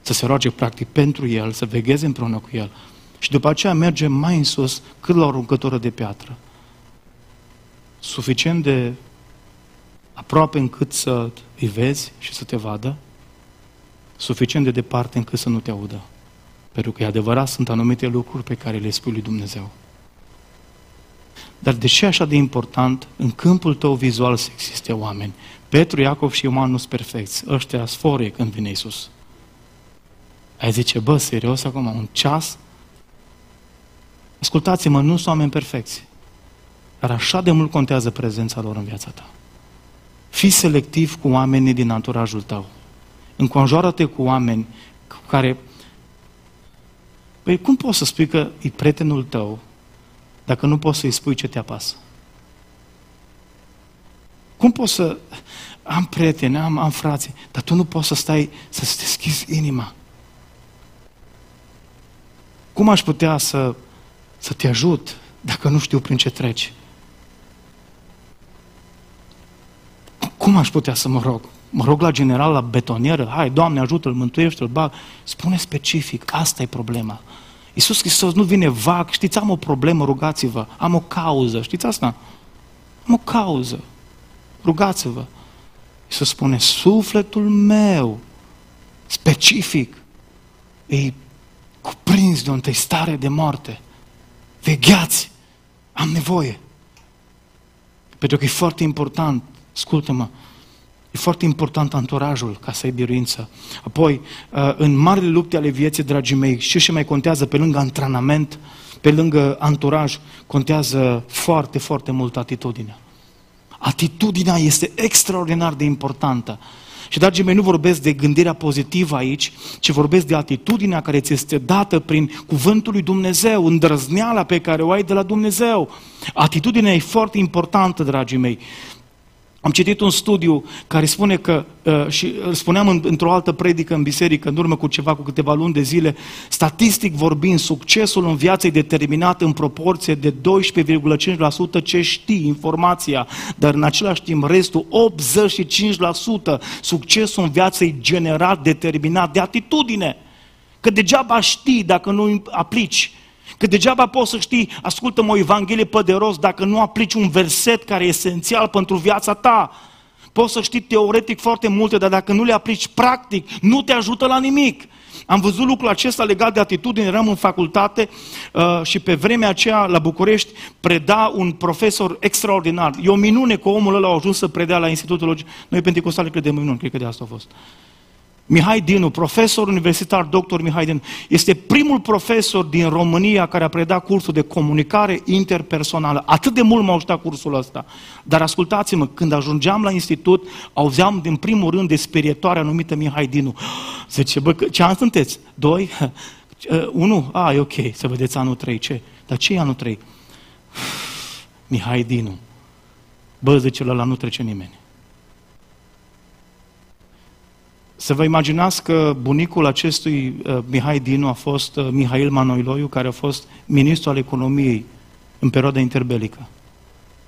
să se roage practic pentru el, să vegheze împreună cu el. Și după aceea merge mai în sus, cât la o aruncătură de piatră. Suficient de aproape încât să îi vezi și să te vadă, suficient de departe încât să nu te audă. Pentru că e adevărat, sunt anumite lucruri pe care le spui lui Dumnezeu. Dar de ce așa de important în câmpul tău vizual să existe oameni? Petru, Iacov și Ioan nu sunt perfecți. Ăștia sforie când vine Iisus. Ai zice, bă, serios acum, un ceas? Ascultați-mă, nu sunt oameni perfecți. Dar așa de mult contează prezența lor în viața ta. Fii selectiv cu oamenii din anturajul tău. Înconjoară-te cu oameni cu care... Păi cum poți să spui că e prietenul tău dacă nu poți să-i spui ce te apasă? Cum poți să... Am prieteni, am, am frații, dar tu nu poți să stai, să-ți deschizi inima. Cum aș putea să, să te ajut dacă nu știu prin ce treci? Cum aș putea să mă rog? Mă rog la general, la betonieră, hai, Doamne, ajută-l, mântuiește-l, bag. Spune specific, asta e problema. Iisus Hristos nu vine vag, știți, am o problemă, rugați-vă, am o cauză, știți asta? Am o cauză, rugați-vă. Iisus spune, sufletul meu, specific, e cuprins de o întâi de moarte. Vegheați, am nevoie. Pentru că e foarte important, ascultă-mă, E foarte important anturajul ca să ai biruință. Apoi, uh, în marile lupte ale vieții, dragii mei, și ce mai contează pe lângă antrenament, pe lângă anturaj, contează foarte, foarte mult atitudinea. Atitudinea este extraordinar de importantă. Și, dragii mei, nu vorbesc de gândirea pozitivă aici, ci vorbesc de atitudinea care ți este dată prin cuvântul lui Dumnezeu, îndrăzneala pe care o ai de la Dumnezeu. Atitudinea e foarte importantă, dragii mei. Am citit un studiu care spune că, uh, și îl spuneam în, într-o altă predică în biserică, în urmă cu ceva, cu câteva luni de zile, statistic vorbind, succesul în viață e determinat în proporție de 12,5% ce știi, informația, dar în același timp restul, 85% succesul în viață e generat, determinat de atitudine. Că degeaba știi dacă nu aplici. Că degeaba poți să știi, ascultă-mă o Evanghelie pe de rost, dacă nu aplici un verset care e esențial pentru viața ta. Poți să știi teoretic foarte multe, dar dacă nu le aplici practic, nu te ajută la nimic. Am văzut lucrul acesta legat de atitudine, eram în facultate uh, și pe vremea aceea la București preda un profesor extraordinar. E o minune că omul ăla a ajuns să predea la Institutul Logic. Noi pentecostale credem în minuni, cred că de asta a fost. Mihai Dinu, profesor universitar, doctor Mihai Dinu, este primul profesor din România care a predat cursul de comunicare interpersonală. Atât de mult m-a ajutat cursul ăsta. Dar ascultați-mă, când ajungeam la institut, auzeam din primul rând de sperietoarea numită Mihai Dinu. Zice, bă, ce an sunteți? Doi? Unu? A, e ok, să vedeți anul trei. Ce? Dar ce e anul trei? Mihai Dinu. Bă, zice, la nu trece nimeni. Să vă imaginați că bunicul acestui uh, Mihai Dinu a fost uh, Mihail Manoiloiu, care a fost ministru al economiei în perioada interbelică.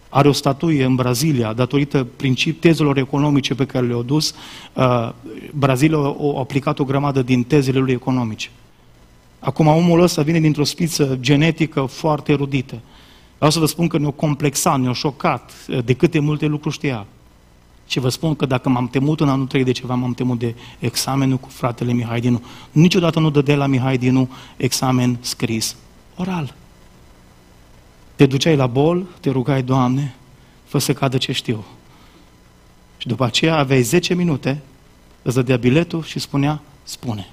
Are o statuie în Brazilia, datorită princip, tezelor economice pe care le-au dus. Uh, Brazilia a, a aplicat o grămadă din tezele lui economice. Acum omul ăsta vine dintr-o spiță genetică foarte erudită. Vreau să vă spun că ne-a complexat, ne-a șocat uh, de câte multe lucruri știa. Și vă spun că dacă m-am temut în anul 3 de ceva, m-am temut de examenul cu fratele Mihai Dinu. Niciodată nu dădea la Mihai Dinu examen scris, oral. Te duceai la bol, te rugai, Doamne, fă să cadă ce știu. Și după aceea aveai 10 minute, îți dădea biletul și spunea, spune.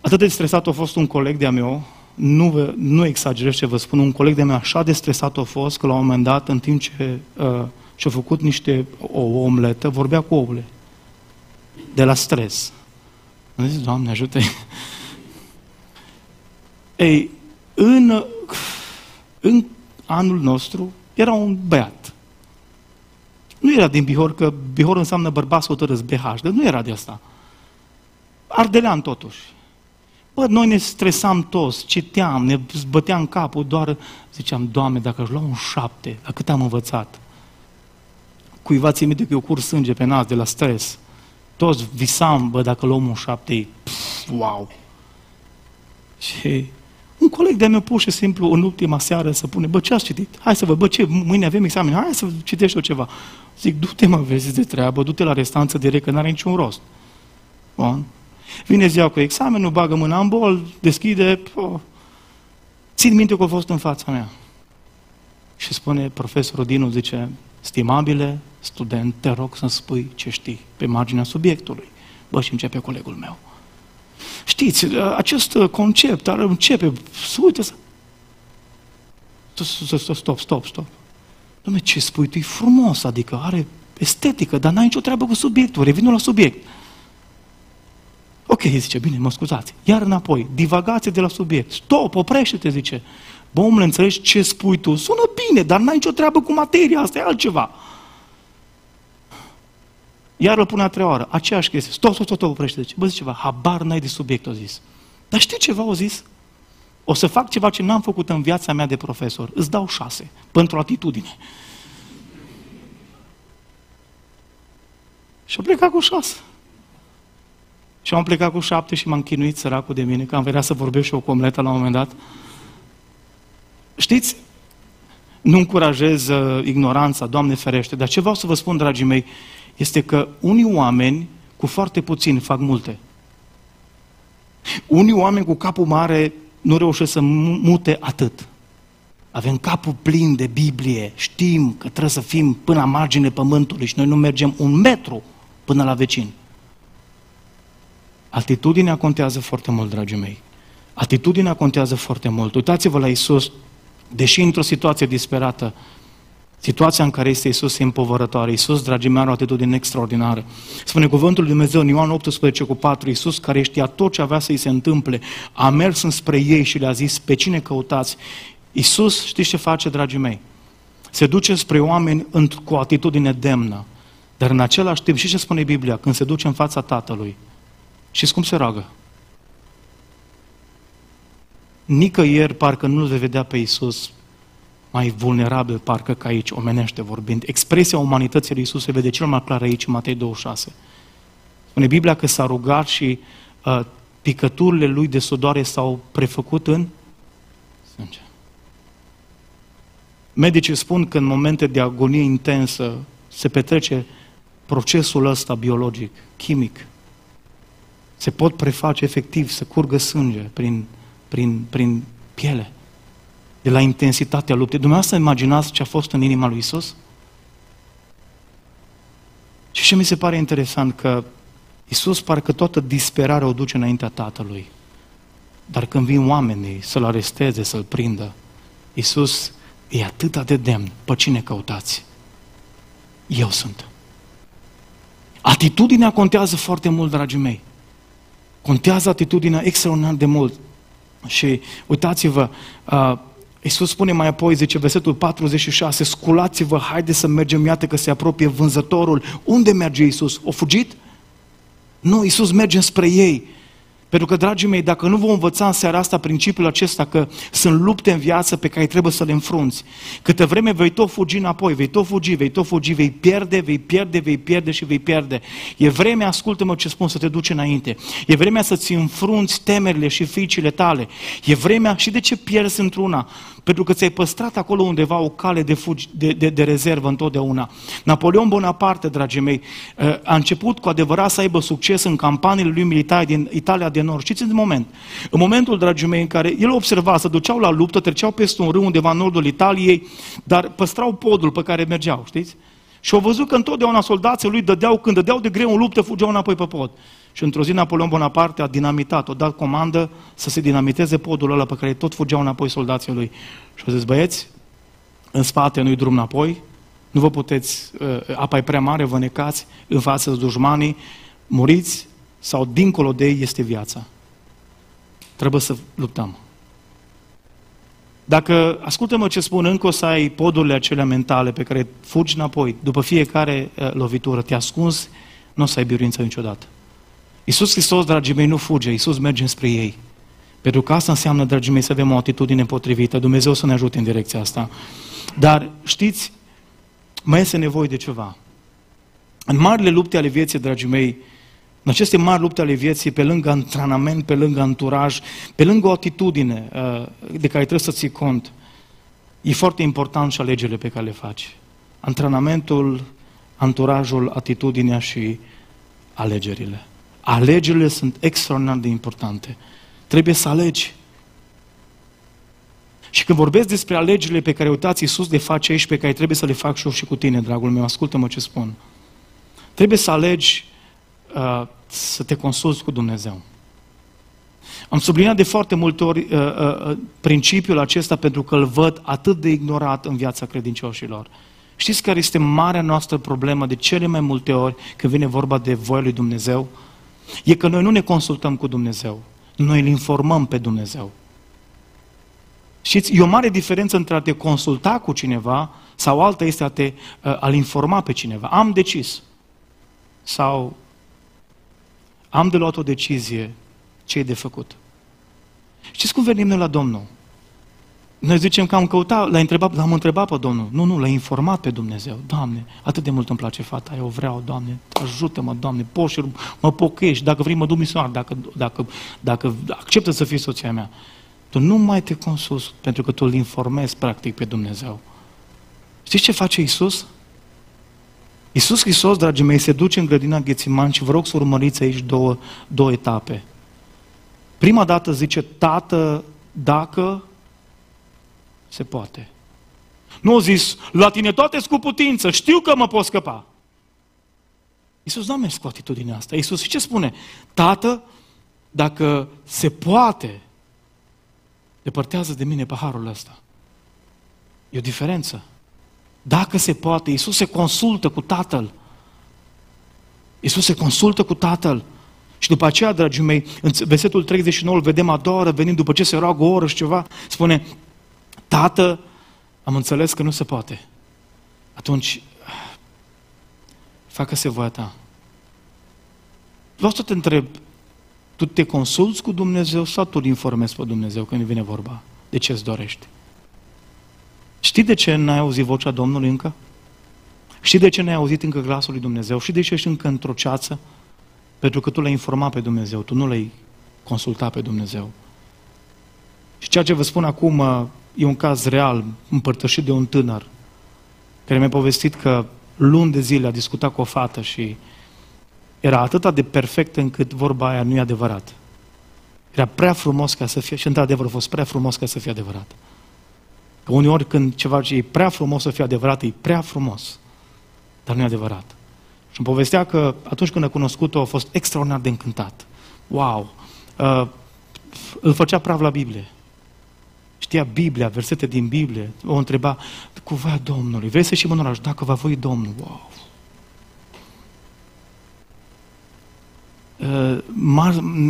Atât de stresat a fost un coleg de-a meu, nu, nu exagerez ce vă spun, un coleg de-a meu așa de stresat a fost că la un moment dat, în timp ce uh, și-a făcut niște, o, o omletă, vorbea cu ouăle. De la stres. Am zis, Doamne, ajută -i. Ei, în, în anul nostru era un băiat. Nu era din Bihor, că Bihor înseamnă bărbat hotărâs, BH, dar nu era de asta. Ardelean totuși. Bă, noi ne stresam toți, citeam, ne băteam capul, doar ziceam, Doamne, dacă aș lua un șapte, la cât am învățat, cuiva ți minte că eu curs sânge pe nas de la stres. Toți visam, bă, dacă luăm un șapte, pf, wow. Și un coleg de-a meu pur și simplu în ultima seară să pune, bă, ce ați citit? Hai să vă, bă, ce, mâine avem examen, hai să citești o ceva. Zic, du-te mă, vezi de treabă, du-te la restanță direct, că n-are niciun rost. Bun. Vine ziua cu examenul, bagă mâna în bol, deschide, po. țin minte că a fost în fața mea. Și spune profesorul Dinu, zice, stimabile student, te rog să-mi spui ce știi pe marginea subiectului. Bă, și începe colegul meu. Știți, acest concept ar începe, uite să... Stop, stop, stop. Dom'le, ce spui tu? E frumos, adică are estetică, dar n-ai nicio treabă cu subiectul, revină la subiect. Ok, zice, bine, mă scuzați. Iar înapoi, divagație de la subiect. Stop, oprește-te, zice. Bă, omule, înțelegi ce spui tu? Sună bine, dar n-ai nicio treabă cu materia, asta e altceva. Iar îl pune a treia oară, aceeași chestie. Stop, stop, stop, stop oprește. Zice, bă, zice ceva, habar n-ai de subiect, o zis. Dar știi ceva, o zis? O să fac ceva ce n-am făcut în viața mea de profesor. Îți dau șase, pentru atitudine. Și am plecat cu șase. Și am plecat cu șapte și m-am chinuit săracul de mine, că am vrea să vorbesc și o comletă la un moment dat. Știți, nu încurajez uh, ignoranța, Doamne ferește, dar ce vreau să vă spun, dragii mei, este că unii oameni cu foarte puțin fac multe. Unii oameni cu capul mare nu reușesc să mute atât. Avem capul plin de Biblie, știm că trebuie să fim până la margine pământului și noi nu mergem un metru până la vecin. Atitudinea contează foarte mult, dragii mei. Atitudinea contează foarte mult. Uitați-vă la Isus, deși într-o situație disperată, situația în care este Isus e împovărătoare. Isus, dragii mei, are o atitudine extraordinară. Spune cuvântul lui Dumnezeu în Ioan 18 cu 4, Isus care știa tot ce avea să-i se întâmple, a mers înspre ei și le-a zis, pe cine căutați? Isus, știți ce face, dragii mei? se duce spre oameni cu o atitudine demnă. Dar în același timp, și ce spune Biblia, când se duce în fața Tatălui, și cum se roagă? Nicăieri parcă nu le vedea pe Iisus mai vulnerabil, parcă ca aici, omenește vorbind. Expresia umanității lui Iisus se vede cel mai clar aici, în Matei 26. Spune Biblia că s-a rugat și uh, picăturile lui de sudoare s-au prefăcut în sânge. Medicii spun că în momente de agonie intensă se petrece procesul ăsta biologic, chimic. Se pot preface efectiv, să curgă sânge prin, prin, prin piele, de la intensitatea luptei. Dumneavoastră imaginați ce a fost în inima lui Isus? Și ce mi se pare interesant că Isus parcă toată disperarea o duce înaintea Tatălui. Dar când vin oamenii să-L aresteze, să-L prindă, Isus e atât de demn. Pe cine căutați? Eu sunt. Atitudinea contează foarte mult, dragii mei. Contează atitudinea extraordinar de mult. Și uitați-vă, uh, Iisus spune mai apoi, zice versetul 46, sculați-vă, haide să mergem, iată că se apropie vânzătorul. Unde merge Iisus? O fugit? Nu, Iisus merge spre ei. Pentru că, dragii mei, dacă nu vom învăța în seara asta principiul acesta că sunt lupte în viață pe care trebuie să le înfrunți, câtă vreme vei tot fugi înapoi, vei tot fugi, vei tot fugi, vei pierde, vei pierde, vei pierde și vei pierde. E vremea, ascultă-mă ce spun, să te duci înainte. E vremea să-ți înfrunți temerile și fricile tale. E vremea și de ce pierzi într-una? Pentru că ți-ai păstrat acolo undeva o cale de, fugi, de, de, de rezervă întotdeauna. Napoleon Bonaparte, dragii mei, uh, a început cu adevărat să aibă succes în campaniile lui militare din Italia de Nord. Știți în moment? În momentul, dragii mei, în care el observa, să duceau la luptă, treceau peste un râu undeva în nordul Italiei, dar păstrau podul pe care mergeau, știți? Și au văzut că întotdeauna soldații lui dădeau, când dădeau de greu în luptă, fugeau înapoi pe pod. Și într-o zi Napoleon Bonaparte a dinamitat, a dat comandă să se dinamiteze podul ăla pe care tot fugeau înapoi soldații lui. Și au zis, băieți, în spate nu-i drum înapoi, nu vă puteți, uh, apa e prea mare, vă necați în față de dușmanii, muriți sau dincolo de ei este viața. Trebuie să luptăm. Dacă, ascultă-mă ce spun, încă o să ai podurile acelea mentale pe care fugi înapoi, după fiecare uh, lovitură, te ascunzi, nu o să ai biruință niciodată. Iisus Hristos, dragii mei, nu fuge, Iisus merge spre ei. Pentru că asta înseamnă, dragii mei, să avem o atitudine potrivită. Dumnezeu să ne ajute în direcția asta. Dar, știți, mai este nevoie de ceva. În marile lupte ale vieții, dragii mei, în aceste mari lupte ale vieții, pe lângă antrenament, pe lângă anturaj, pe lângă o atitudine uh, de care trebuie să ții cont, e foarte important și alegerile pe care le faci. Antrenamentul, anturajul, atitudinea și alegerile. Alegerile sunt extraordinar de importante. Trebuie să alegi. Și când vorbesc despre alegerile pe care, uitați, Iisus le face aici, pe care trebuie să le fac și eu și cu tine, dragul meu, ascultă-mă ce spun. Trebuie să alegi uh, să te consulți cu Dumnezeu. Am subliniat de foarte multe ori uh, uh, uh, principiul acesta pentru că îl văd atât de ignorat în viața credincioșilor. Știți care este marea noastră problemă de cele mai multe ori când vine vorba de voia lui Dumnezeu? E că noi nu ne consultăm cu Dumnezeu, noi îl informăm pe Dumnezeu. Știți, e o mare diferență între a te consulta cu cineva sau alta este a te uh, a informa pe cineva. Am decis sau am de luat o decizie, ce e de făcut. Știți cum venim noi la Domnul? Noi zicem că am căutat, l-am întrebat, l-am întrebat pe Domnul. Nu, nu, l-a informat pe Dumnezeu. Doamne, atât de mult îmi place fata, eu vreau, Doamne, ajută-mă, Doamne, poți și mă pochești, dacă vrei mă duc misionar, dacă, dacă, dacă acceptă să fii soția mea. Tu nu mai te consulți, pentru că tu îl informezi practic pe Dumnezeu. Știți ce face Isus? Isus Hristos, dragii mei, se duce în grădina Ghețiman și vă rog să urmăriți aici două, două etape. Prima dată zice, Tată, dacă se poate. Nu a zis, la tine toate cu putință, știu că mă pot scăpa. Iisus nu a mers cu atitudinea asta. Iisus și ce spune? Tată, dacă se poate, depărtează de mine paharul ăsta. E o diferență. Dacă se poate, Iisus se consultă cu Tatăl. Iisus se consultă cu Tatăl. Și după aceea, dragii mei, în versetul 39 îl vedem a doua oră, venind după ce se roagă o oră și ceva, spune, Tată, am înțeles că nu se poate. atunci facă-se voia ta. Vreau să te întreb, tu te consulți cu Dumnezeu sau tu îl informezi pe Dumnezeu când vine vorba de ce îți dorești? Știi de ce n-ai auzit vocea Domnului încă? Știi de ce n-ai auzit încă glasul lui Dumnezeu? Știi de ce ești încă într-o ceață? Pentru că tu l-ai informat pe Dumnezeu, tu nu l-ai consultat pe Dumnezeu. Și ceea ce vă spun acum uh, e un caz real, împărtășit de un tânăr, care mi-a povestit că luni de zile a discutat cu o fată și era atât de perfect încât vorba aia nu e adevărat. Era prea frumos ca să fie, și într-adevăr a fost prea frumos ca să fie adevărat. Că uneori când ceva e prea frumos să fie adevărat, e prea frumos, dar nu e adevărat. Și îmi povestea că atunci când a cunoscut-o a fost extraordinar de încântat. Wow! Uh, îl făcea praf la Biblie. Știa Biblia, versete din Biblie. O întreba, cu voia Domnului, vrei să și mă dacă va voi Domnul. Wow! Uh,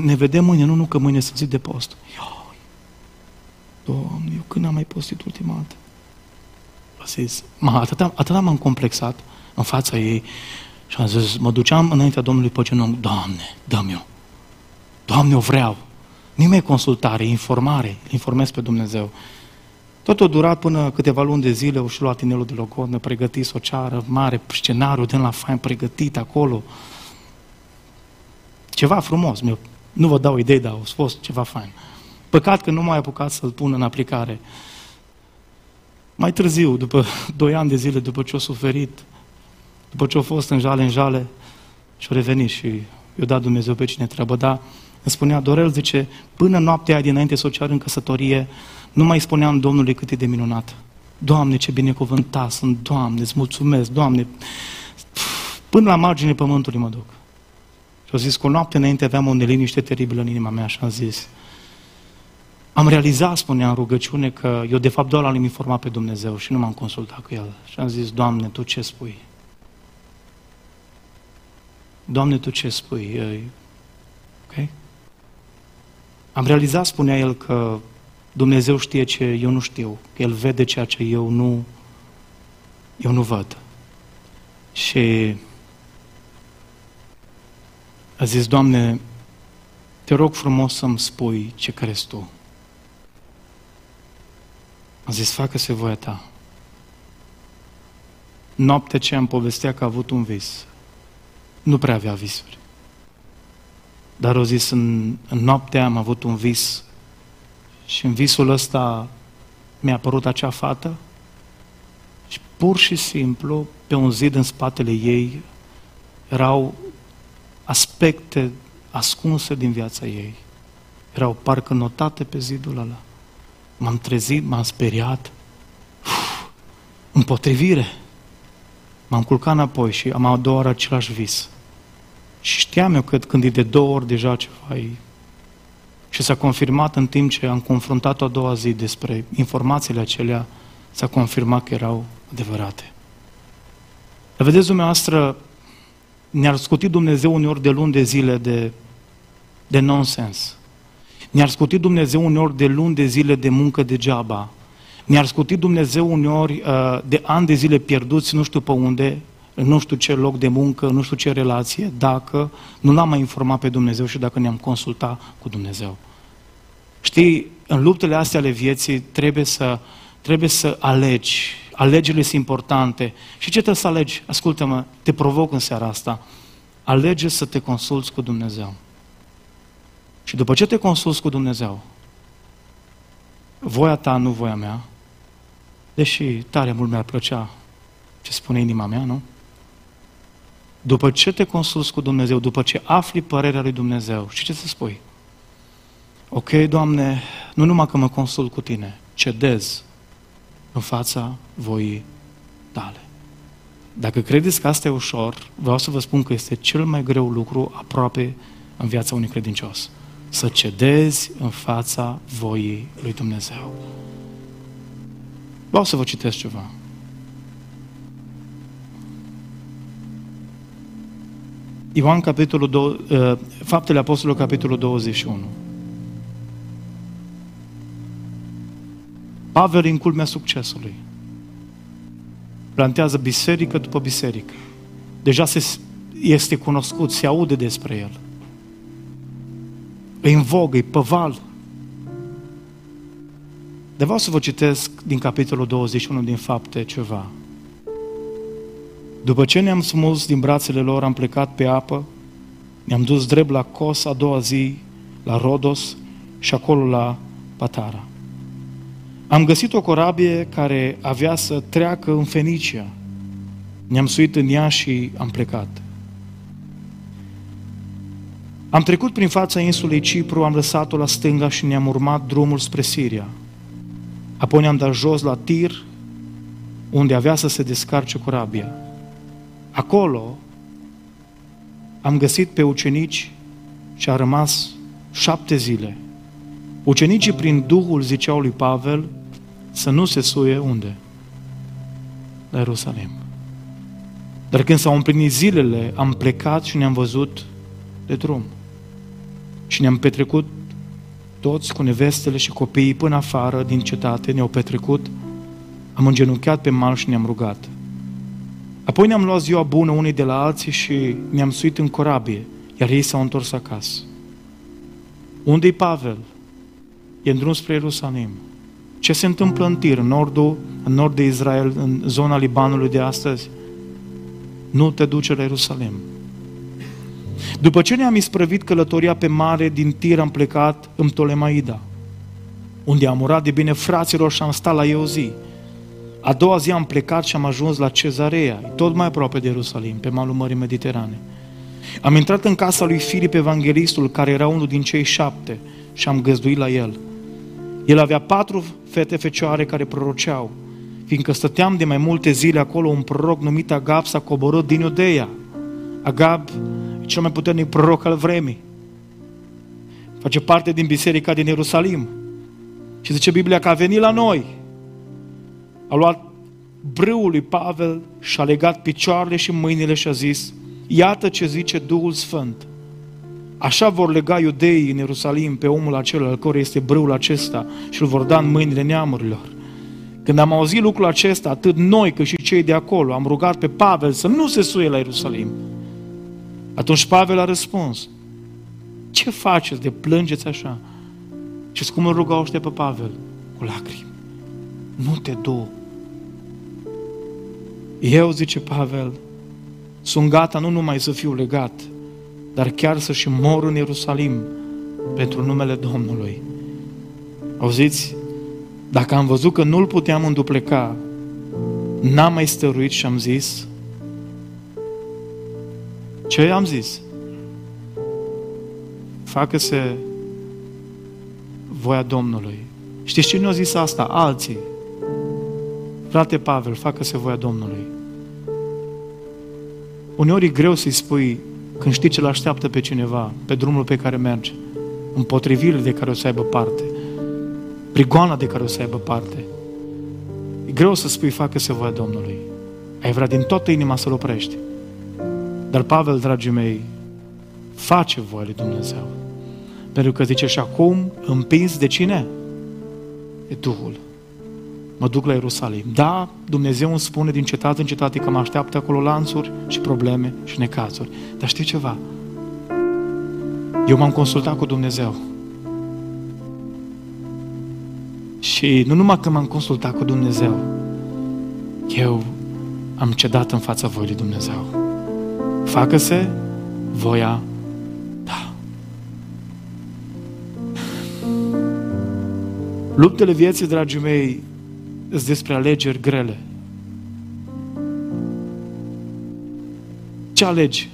ne vedem mâine, nu, nu, că mâine sunt zi de post. Ioi, Doamne, eu când am mai postit ultima dată? A zis, ma, atâta, atâta m-am complexat în fața ei și am zis, mă duceam înaintea Domnului pe genunchi, Doamne, dă-mi eu. Doamne, o vreau. Nimeni consultare, informare, informez pe Dumnezeu. Tot a durat până câteva luni de zile, și luat inelul de logodnă, pregătit o ceară mare, scenariu din la fain pregătit acolo. Ceva frumos, nu vă dau idei, dar a fost ceva fain. Păcat că nu mai apucat să-l pun în aplicare. Mai târziu, după doi ani de zile, după ce a suferit, după ce a fost în jale, în jale, și-a revenit și i-a dat Dumnezeu pe cine treabă. Dar îmi spunea Dorel, zice, până noaptea aia dinainte să o ceară în căsătorie, nu mai spuneam Domnului cât e de minunat. Doamne, ce binecuvântat sunt, Doamne, îți mulțumesc, Doamne. Până la marginea pământului mă duc. Și au zis, cu noapte înainte aveam o neliniște teribilă în inima mea și am zis, am realizat, spunea în rugăciune, că eu de fapt doar l-am informat pe Dumnezeu și nu m-am consultat cu El. Și am zis, Doamne, Tu ce spui? Doamne, Tu ce spui? Ok? Am realizat, spunea el, că Dumnezeu știe ce eu nu știu, că El vede ceea ce eu nu, eu nu văd. Și a zis, Doamne, te rog frumos să-mi spui ce crezi Tu. Am zis, facă-se voia Ta. Noaptea ce am povestea că a avut un vis. Nu prea avea visuri. Dar o zis, în, în noaptea am avut un vis și în visul ăsta mi-a apărut acea fată și pur și simplu, pe un zid în spatele ei, erau aspecte ascunse din viața ei. Erau parcă notate pe zidul ăla. M-am trezit, m-am speriat. Uf, împotrivire. M-am culcat înapoi și am a doua oară același vis. Și știam eu că când e de două ori deja ceva e... Și s-a confirmat în timp ce am confruntat-o a doua zi despre informațiile acelea, s-a confirmat că erau adevărate. Dar vedeți, dumneavoastră, ne-ar scuti Dumnezeu uneori de luni de zile de, de nonsens. Ne-ar scuti Dumnezeu uneori de luni de zile de muncă degeaba. Ne-ar scuti Dumnezeu uneori uh, de ani de zile pierduți nu știu pe unde, în nu știu ce loc de muncă, în nu știu ce relație, dacă nu l-am mai informat pe Dumnezeu și dacă ne-am consultat cu Dumnezeu. Știi, în luptele astea ale vieții trebuie să, trebuie să alegi. Alegerile sunt importante. Și ce trebuie să alegi? Ascultă-mă, te provoc în seara asta. Alege să te consulți cu Dumnezeu. Și după ce te consulți cu Dumnezeu, voia ta, nu voia mea, deși tare mult mi-ar plăcea ce spune inima mea, nu? După ce te consulți cu Dumnezeu, după ce afli părerea lui Dumnezeu, și ce să spui? Ok, Doamne, nu numai că mă consult cu Tine, cedez în fața voii Tale. Dacă credeți că asta e ușor, vreau să vă spun că este cel mai greu lucru aproape în viața unui credincios. Să cedezi în fața voii lui Dumnezeu. Vreau să vă citesc ceva. Ioan, capitolul 2, uh, Faptele Apostolului, capitolul 21. Pavel în culmea succesului. plantează biserică după biserică. Deja se, este cunoscut, se aude despre el. E în vogă, e păval. De vreau să vă citesc din capitolul 21 din fapte ceva. După ce ne-am smuls din brațele lor, am plecat pe apă, ne-am dus drept la Cos a doua zi, la Rodos și acolo la Patara. Am găsit o corabie care avea să treacă în Fenicia. Ne-am suit în ea și am plecat. Am trecut prin fața insulei Cipru, am lăsat-o la stânga și ne-am urmat drumul spre Siria. Apoi ne-am dat jos la Tir, unde avea să se descarce corabia. Acolo am găsit pe ucenici și a rămas șapte zile. Ucenicii prin Duhul ziceau lui Pavel să nu se suie unde? La Ierusalim. Dar când s-au împlinit zilele, am plecat și ne-am văzut de drum. Și ne-am petrecut toți cu nevestele și copiii până afară din cetate, ne-au petrecut, am îngenunchiat pe mal și ne-am rugat. Apoi ne-am luat ziua bună unii de la alții și ne-am suit în corabie, iar ei s-au întors acasă. Unde-i Pavel? E în drum spre Ierusalim. Ce se întâmplă în Tir, în nordul, în nord de Israel, în zona Libanului de astăzi? Nu te duce la Ierusalim. După ce ne-am isprăvit călătoria pe mare, din Tir am plecat în Ptolemaida, unde am urat de bine fraților și am stat la eu zi. A doua zi am plecat și am ajuns la Cezarea, tot mai aproape de Ierusalim, pe malul Mării Mediterane. Am intrat în casa lui Filip Evanghelistul, care era unul din cei șapte, și am găzduit la el. El avea patru fete fecioare care proroceau. Fiindcă stăteam de mai multe zile acolo, un proroc numit Agab s-a coborât din Iudeia. Agab e cel mai puternic proroc al vremii. Face parte din biserica din Ierusalim. Și zice Biblia că a venit la noi. A luat brâul lui Pavel și a legat picioarele și mâinile și a zis, iată ce zice Duhul Sfânt. Așa vor lega iudeii în Ierusalim pe omul acela, al cărui este brâul acesta și îl vor da în mâinile neamurilor. Când am auzit lucrul acesta, atât noi cât și cei de acolo, am rugat pe Pavel să nu se suie la Ierusalim. Atunci Pavel a răspuns, ce faceți de plângeți așa? Și cum îl rugau ăștia pe Pavel? Cu lacrimi. Nu te du. Eu, zice Pavel, sunt gata nu numai să fiu legat, dar chiar să și mor în Ierusalim pentru numele Domnului. Auziți? Dacă am văzut că nu-l puteam îndupleca, n-am mai stăruit și am zis, ce am zis? Facă-se voia Domnului. Știți cine a zis asta? Alții. Frate Pavel, facă-se voia Domnului. Uneori e greu să-i spui când știi ce-l așteaptă pe cineva, pe drumul pe care merge, împotrivirile de care o să aibă parte, prigoana de care o să aibă parte. E greu să spui, facă-se voia Domnului. Ai vrea din toată inima să-L oprești. Dar Pavel, dragii mei, face voia lui Dumnezeu. Pentru că zice, și acum împins de cine? E Duhul. Mă duc la Ierusalim. Da, Dumnezeu îmi spune din cetate în cetate că mă așteaptă acolo lanțuri și probleme și necazuri. Dar știi ceva? Eu m-am consultat cu Dumnezeu. Și nu numai că m-am consultat cu Dumnezeu, eu am cedat în fața voii lui Dumnezeu. Facă-se voia ta. Luptele vieții, dragii mei, sunt despre alegeri grele. Ce alegi?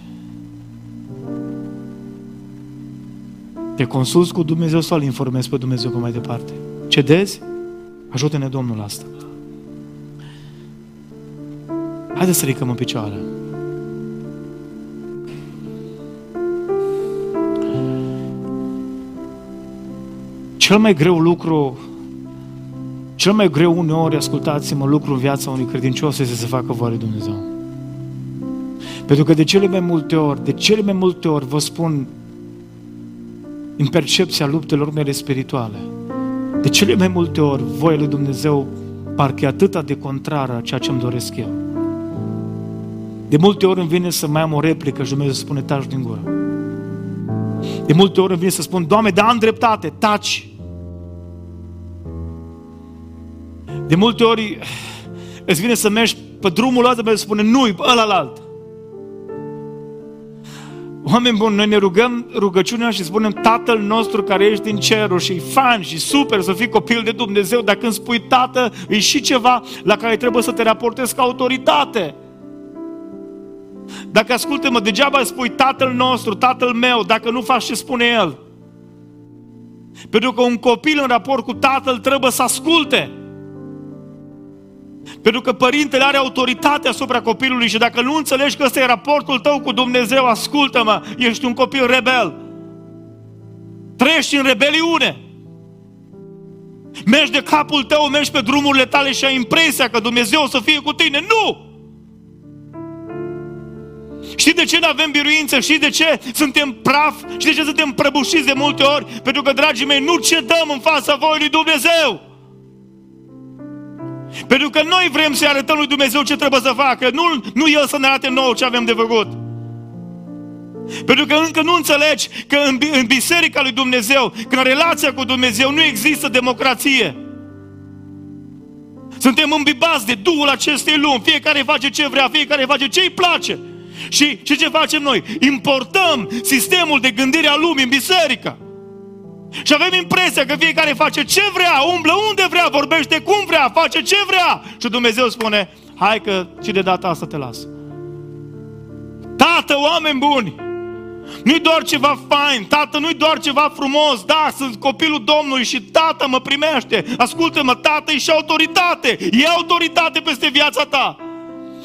Te consulți cu Dumnezeu sau îl informezi pe Dumnezeu pe mai departe? Cedezi? Ajută-ne Domnul asta. Haideți să ridicăm în picioare. Cel mai greu lucru cel mai greu uneori, ascultați-mă, lucru în viața unui credincios este să facă voia lui Dumnezeu. Pentru că de cele mai multe ori, de cele mai multe ori vă spun în percepția luptelor mele spirituale, de cele mai multe ori voia lui Dumnezeu parcă e atâta de contrară a ceea ce îmi doresc eu. De multe ori îmi vine să mai am o replică și Dumnezeu spune, taci din gură. De multe ori îmi vine să spun, Doamne, dar am dreptate, taci. De multe ori îți vine să mergi pe drumul ăla, Dumnezeu spune, nu-i ăla la alt. Oameni buni, noi ne rugăm rugăciunea și spunem Tatăl nostru care ești din cerul și e fan și super să fii copil de Dumnezeu, dar când spui Tată, e și ceva la care trebuie să te raportezi ca autoritate. Dacă ascultă-mă, degeaba spui Tatăl nostru, Tatăl meu, dacă nu faci ce spune El. Pentru că un copil în raport cu Tatăl trebuie să asculte. Pentru că părintele are autoritate asupra copilului și dacă nu înțelegi că ăsta e raportul tău cu Dumnezeu, ascultă-mă, ești un copil rebel. Trăiești în rebeliune. Mergi de capul tău, mergi pe drumurile tale și ai impresia că Dumnezeu o să fie cu tine. Nu! Știi de ce nu avem biruință? Știi de ce suntem praf? Și de ce suntem prăbușiți de multe ori? Pentru că, dragii mei, nu cedăm în fața voii lui Dumnezeu. Pentru că noi vrem să arătăm lui Dumnezeu ce trebuie să facă, nu, nu El să ne arate nouă ce avem de făcut. Pentru că încă nu înțelegi că în, în biserica lui Dumnezeu, că în relația cu Dumnezeu nu există democrație. Suntem îmbibați de Duhul acestei lumi. Fiecare face ce vrea, fiecare face ce îi place. Și, și ce facem noi? Importăm sistemul de gândire a lumii în biserică. Și avem impresia că fiecare face ce vrea, umblă unde vrea, vorbește cum vrea, face ce vrea. Și Dumnezeu spune, hai că și de data asta te las. Tată, oameni buni, nu-i doar ceva fain, tată, nu-i doar ceva frumos, da, sunt copilul Domnului și tată mă primește. Ascultă-mă, tată e și autoritate, e autoritate peste viața ta.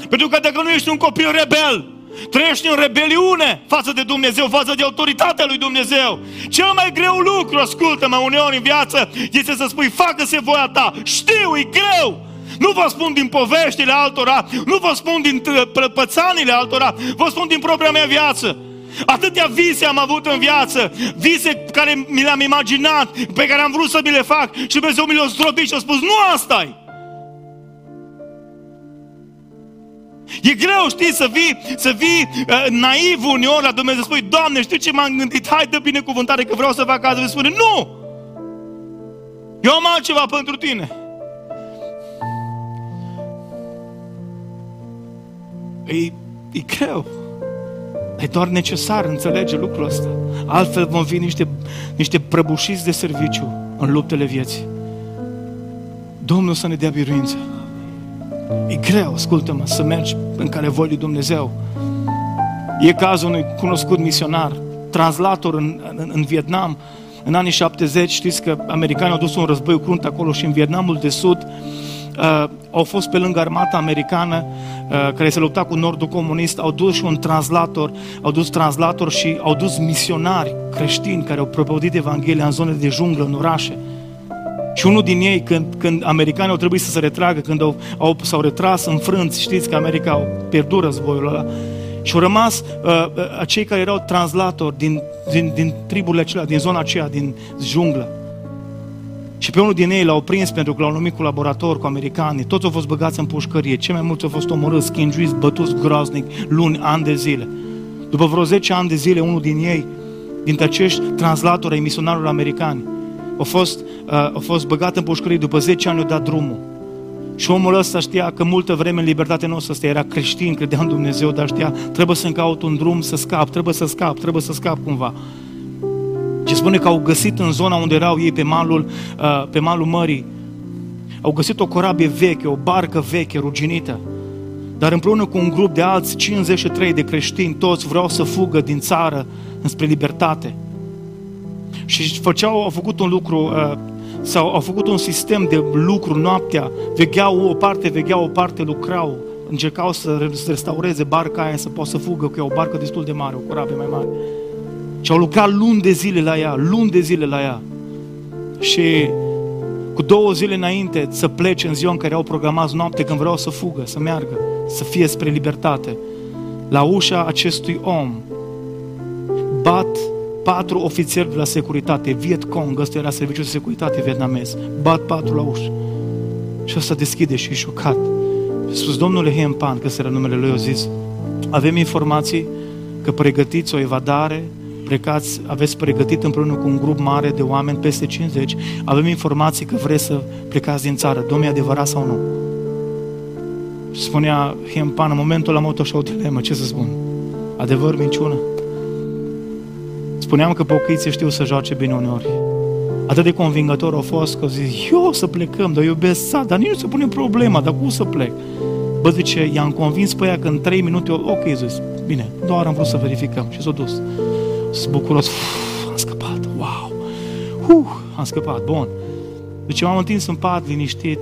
Pentru că dacă nu ești un copil rebel, Trăiești în rebeliune față de Dumnezeu, față de autoritatea lui Dumnezeu. Cel mai greu lucru, ascultă-mă, uneori în viață, este să spui, facă-se voia ta. Știu, e greu. Nu vă spun din poveștile altora, nu vă spun din pățanile altora, vă spun din propria mea viață. Atâtea vise am avut în viață, vise care mi le-am imaginat, pe care am vrut să mi le fac și Dumnezeu mi le-a zdrobit și a spus, nu asta -i. E greu, știi, să vii, să vii uh, naiv uneori la Dumnezeu, să spui, Doamne, știu ce m-am gândit, hai de binecuvântare că vreau să fac asta. spune, nu! Eu am altceva pentru tine. E, e greu. E doar necesar, înțelege lucrul ăsta. Altfel vom fi niște, niște prăbușiți de serviciu în luptele vieții. Domnul să ne dea biruință. E greu, ascultă-mă, să mergi în care voi lui Dumnezeu. E cazul unui cunoscut misionar, translator în, în, în Vietnam, în anii 70, știți că americanii au dus un război crunt acolo și în Vietnamul de Sud uh, au fost pe lângă armata americană uh, care se lupta cu nordul comunist, au dus și un translator, au dus translator și au dus misionari creștini care au propovădit Evanghelia în zone de junglă, în orașe. Și unul din ei, când, când americanii au trebuit să se retragă, când au, au, s-au retras înfrânți, știți că America au pierdut războiul ăla, și au rămas uh, uh, cei care erau translatori din, din, din triburile acelea, din zona aceea, din junglă. Și pe unul din ei l-au prins pentru că l-au numit colaborator cu americanii. Toți au fost băgați în pușcărie. Cei mai mulți au fost omorâți, schingiuiți, bătuți groaznic, luni, ani de zile. După vreo 10 ani de zile, unul din ei, dintre acești translatori ai misionarilor americani, a fost, uh, a fost băgat în pușcărie, după 10 ani a dat drumul. Și omul ăsta știa că multă vreme în libertate nu o să stea, era creștin, credea în Dumnezeu, dar știa, trebuie să-mi caut un drum să scap, trebuie să scap, trebuie să scap cumva. Și spune că au găsit în zona unde erau ei pe malul, uh, pe malul mării, au găsit o corabie veche, o barcă veche, ruginită. Dar împreună cu un grup de alți 53 de creștini, toți vreau să fugă din țară înspre libertate. Și făceau, au făcut un lucru, uh, sau au făcut un sistem de lucru noaptea, vegheau o parte, vegheau o parte, lucrau, încercau să restaureze barca aia, să poată să fugă, că e o barcă destul de mare, o corabie mai mare. Și au lucrat luni de zile la ea, luni de zile la ea. Și cu două zile înainte să plece în ziua în care au programat noapte când vreau să fugă, să meargă, să fie spre libertate, la ușa acestui om bat patru ofițeri de la securitate, Viet Cong, ăsta era serviciul de securitate vietnamez, bat patru la ușă. Și ăsta deschide și e șocat. Și a spus, domnule Hien Pan, că era numele lui, a zis, Avem informații că pregătiți o evadare, plecați, aveți pregătit împreună cu un grup mare de oameni, peste 50, avem informații că vreți să plecați din țară. Domnul e adevărat sau nu? Spunea Hiempan, în momentul am avut așa o dilemă, ce să spun? Adevăr, minciună? Spuneam că pocăiții știu să joace bine uneori. Atât de convingător au fost că zis, eu să plecăm, dar iubesc sat, dar nici nu se pune problema, dar cum să plec? Bă, zice, i-am convins pe ea că în trei minute, ok, zis, bine, doar am vrut să verificăm și s-a dus. Sunt bucuros, Uf, am scăpat, wow, uh, am scăpat, bun. Deci m-am întins în pat, liniștit,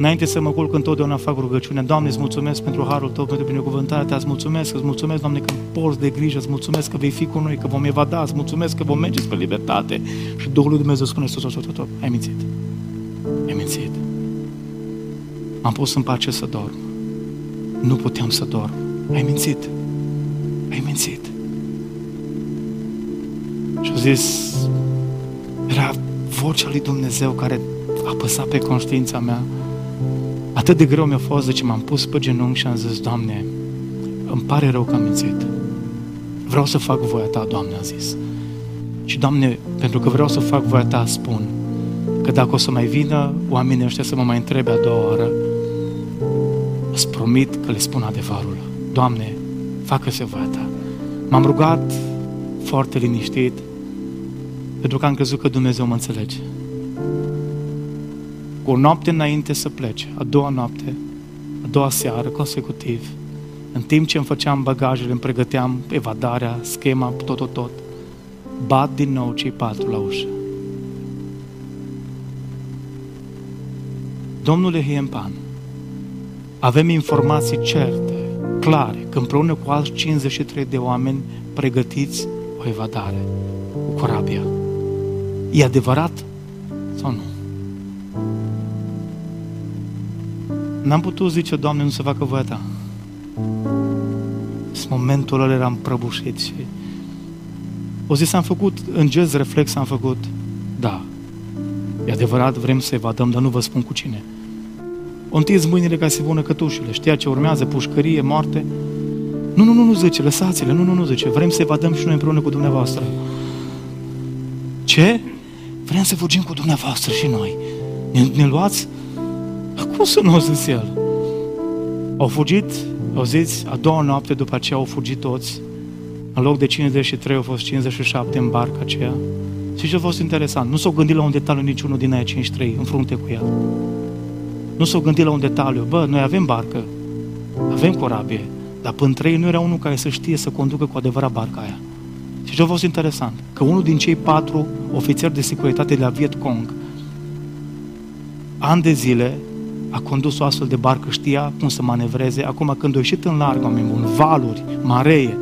Înainte să mă culc întotdeauna fac rugăciune. Doamne, îți mulțumesc pentru harul Tău, pentru binecuvântarea Ta, îți mulțumesc, îți mulțumesc, Doamne, că porți de grijă, îți mulțumesc că vei fi cu noi, că vom evada, îți mulțumesc că vom merge spre libertate. Și Duhul lui Dumnezeu spune, tot, tot, tot, tot, ai mințit. Ai mințit. Am pus în pace să dorm. Nu puteam să dorm. Ai mințit. Ai mințit. Și au zis, era vocea lui Dumnezeu care apăsa pe conștiința mea Atât de greu mi-a fost, de ce m-am pus pe genunchi și am zis, Doamne, îmi pare rău că am mințit. Vreau să fac voia Ta, Doamne, a zis. Și, Doamne, pentru că vreau să fac voia Ta, spun că dacă o să mai vină oamenii ăștia să mă mai întrebe a doua oară, îți promit că le spun adevărul. Doamne, facă-se voia Ta. M-am rugat foarte liniștit, pentru că am crezut că Dumnezeu mă înțelege cu o noapte înainte să plece, a doua noapte, a doua seară consecutiv, în timp ce îmi făceam bagajele, îmi pregăteam evadarea, schema, tot, tot, tot, bat din nou cei patru la ușă. Domnule Hiempan, avem informații certe, clare, că împreună cu alți 53 de oameni pregătiți o evadare cu corabia. E adevărat sau nu? N-am putut zice, Doamne, nu se facă voia Ta. În momentul ăla eram prăbușit și o zis, am făcut, în gest reflex am făcut, da, e adevărat, vrem să evadăm, dar nu vă spun cu cine. O întins mâinile ca să pună cătușile, știa ce urmează, pușcărie, moarte. Nu, nu, nu, nu, zice, lăsați-le, nu, nu, nu, zice, vrem să evadăm și noi împreună cu dumneavoastră. Ce? Vrem să fugim cu dumneavoastră și noi. Ne, ne luați? Cum să nu, zis el? Au fugit, au zis, a doua noapte după aceea au fugit toți. În loc de 53 au fost 57 în barca aceea. Și ce a fost interesant? Nu s-au gândit la un detaliu niciunul din aia 53 în frunte cu el. Nu s-au gândit la un detaliu. Bă, noi avem barcă, avem corabie, dar până trei nu era unul care să știe să conducă cu adevărat barca aia. Și ce a fost interesant? Că unul din cei patru ofițeri de securitate de la Vietcong, ani de zile, a condus o astfel de barcă, știa cum să manevreze. Acum când a ieșit în larg, oameni buni, valuri, mareie,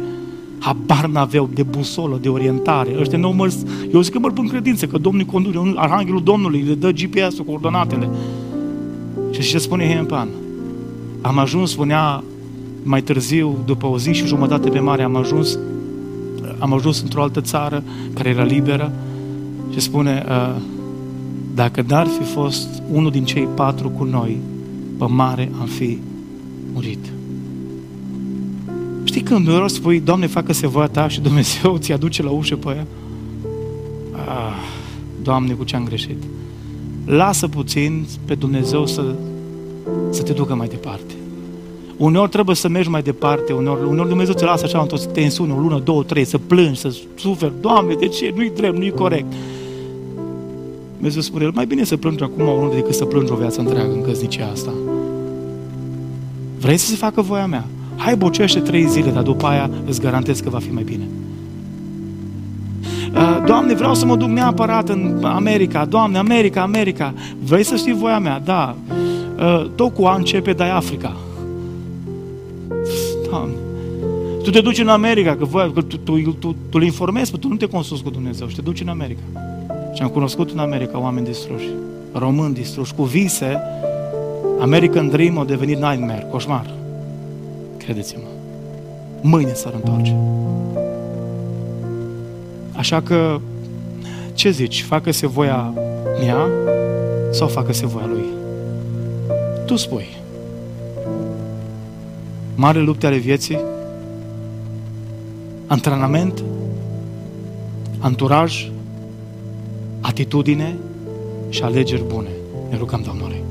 habar n-aveau de busolă, de orientare. Ăștia nu mărs, eu zic că măr în credință, că Domnul conduce, Arhanghelul Domnului le dă GPS-ul, coordonatele. Și ce spune Hempan? Am ajuns, spunea mai târziu, după o zi și jumătate pe mare, am ajuns, am ajuns într-o altă țară care era liberă și spune, uh, dacă n-ar fi fost unul din cei patru cu noi, pe mare am fi murit. Știi când vreau spui, Doamne, facă-se voia Ta și Dumnezeu ți aduce la ușă pe ea? Ah, Doamne, cu ce am greșit. Lasă puțin pe Dumnezeu să, să te ducă mai departe. Uneori trebuie să mergi mai departe, uneori, uneori Dumnezeu ți lasă așa într-o tensiune, o lună, două, trei, să plângi, să suferi. Doamne, de ce? Nu-i drept, nu-i corect. Dumnezeu spune, el mai bine să plângi acum unul decât să plângi o viață întreagă în căsnicia asta. Vrei să se facă voia mea? Hai bocește trei zile, dar după aia îți garantez că va fi mai bine. Uh, Doamne, vreau să mă duc neapărat în America. Doamne, America, America. Vrei să știi voia mea? Da. Uh, tot cu A începe, dai Africa. Doamne. Tu te duci în America, că, voia, că tu, tu, tu, tu, tu informezi, tu nu te consulți cu Dumnezeu și te duci în America. Și am cunoscut în America oameni distruși, români distruși, cu vise, American Dream a devenit nightmare, coșmar. Credeți-mă. Mâine s-ar întoarce. Așa că, ce zici? Facă-se voia mea sau facă-se voia lui? Tu spui. Mare lupte ale vieții, antrenament, anturaj, atitudine și alegeri bune. Ne rugăm Domnului.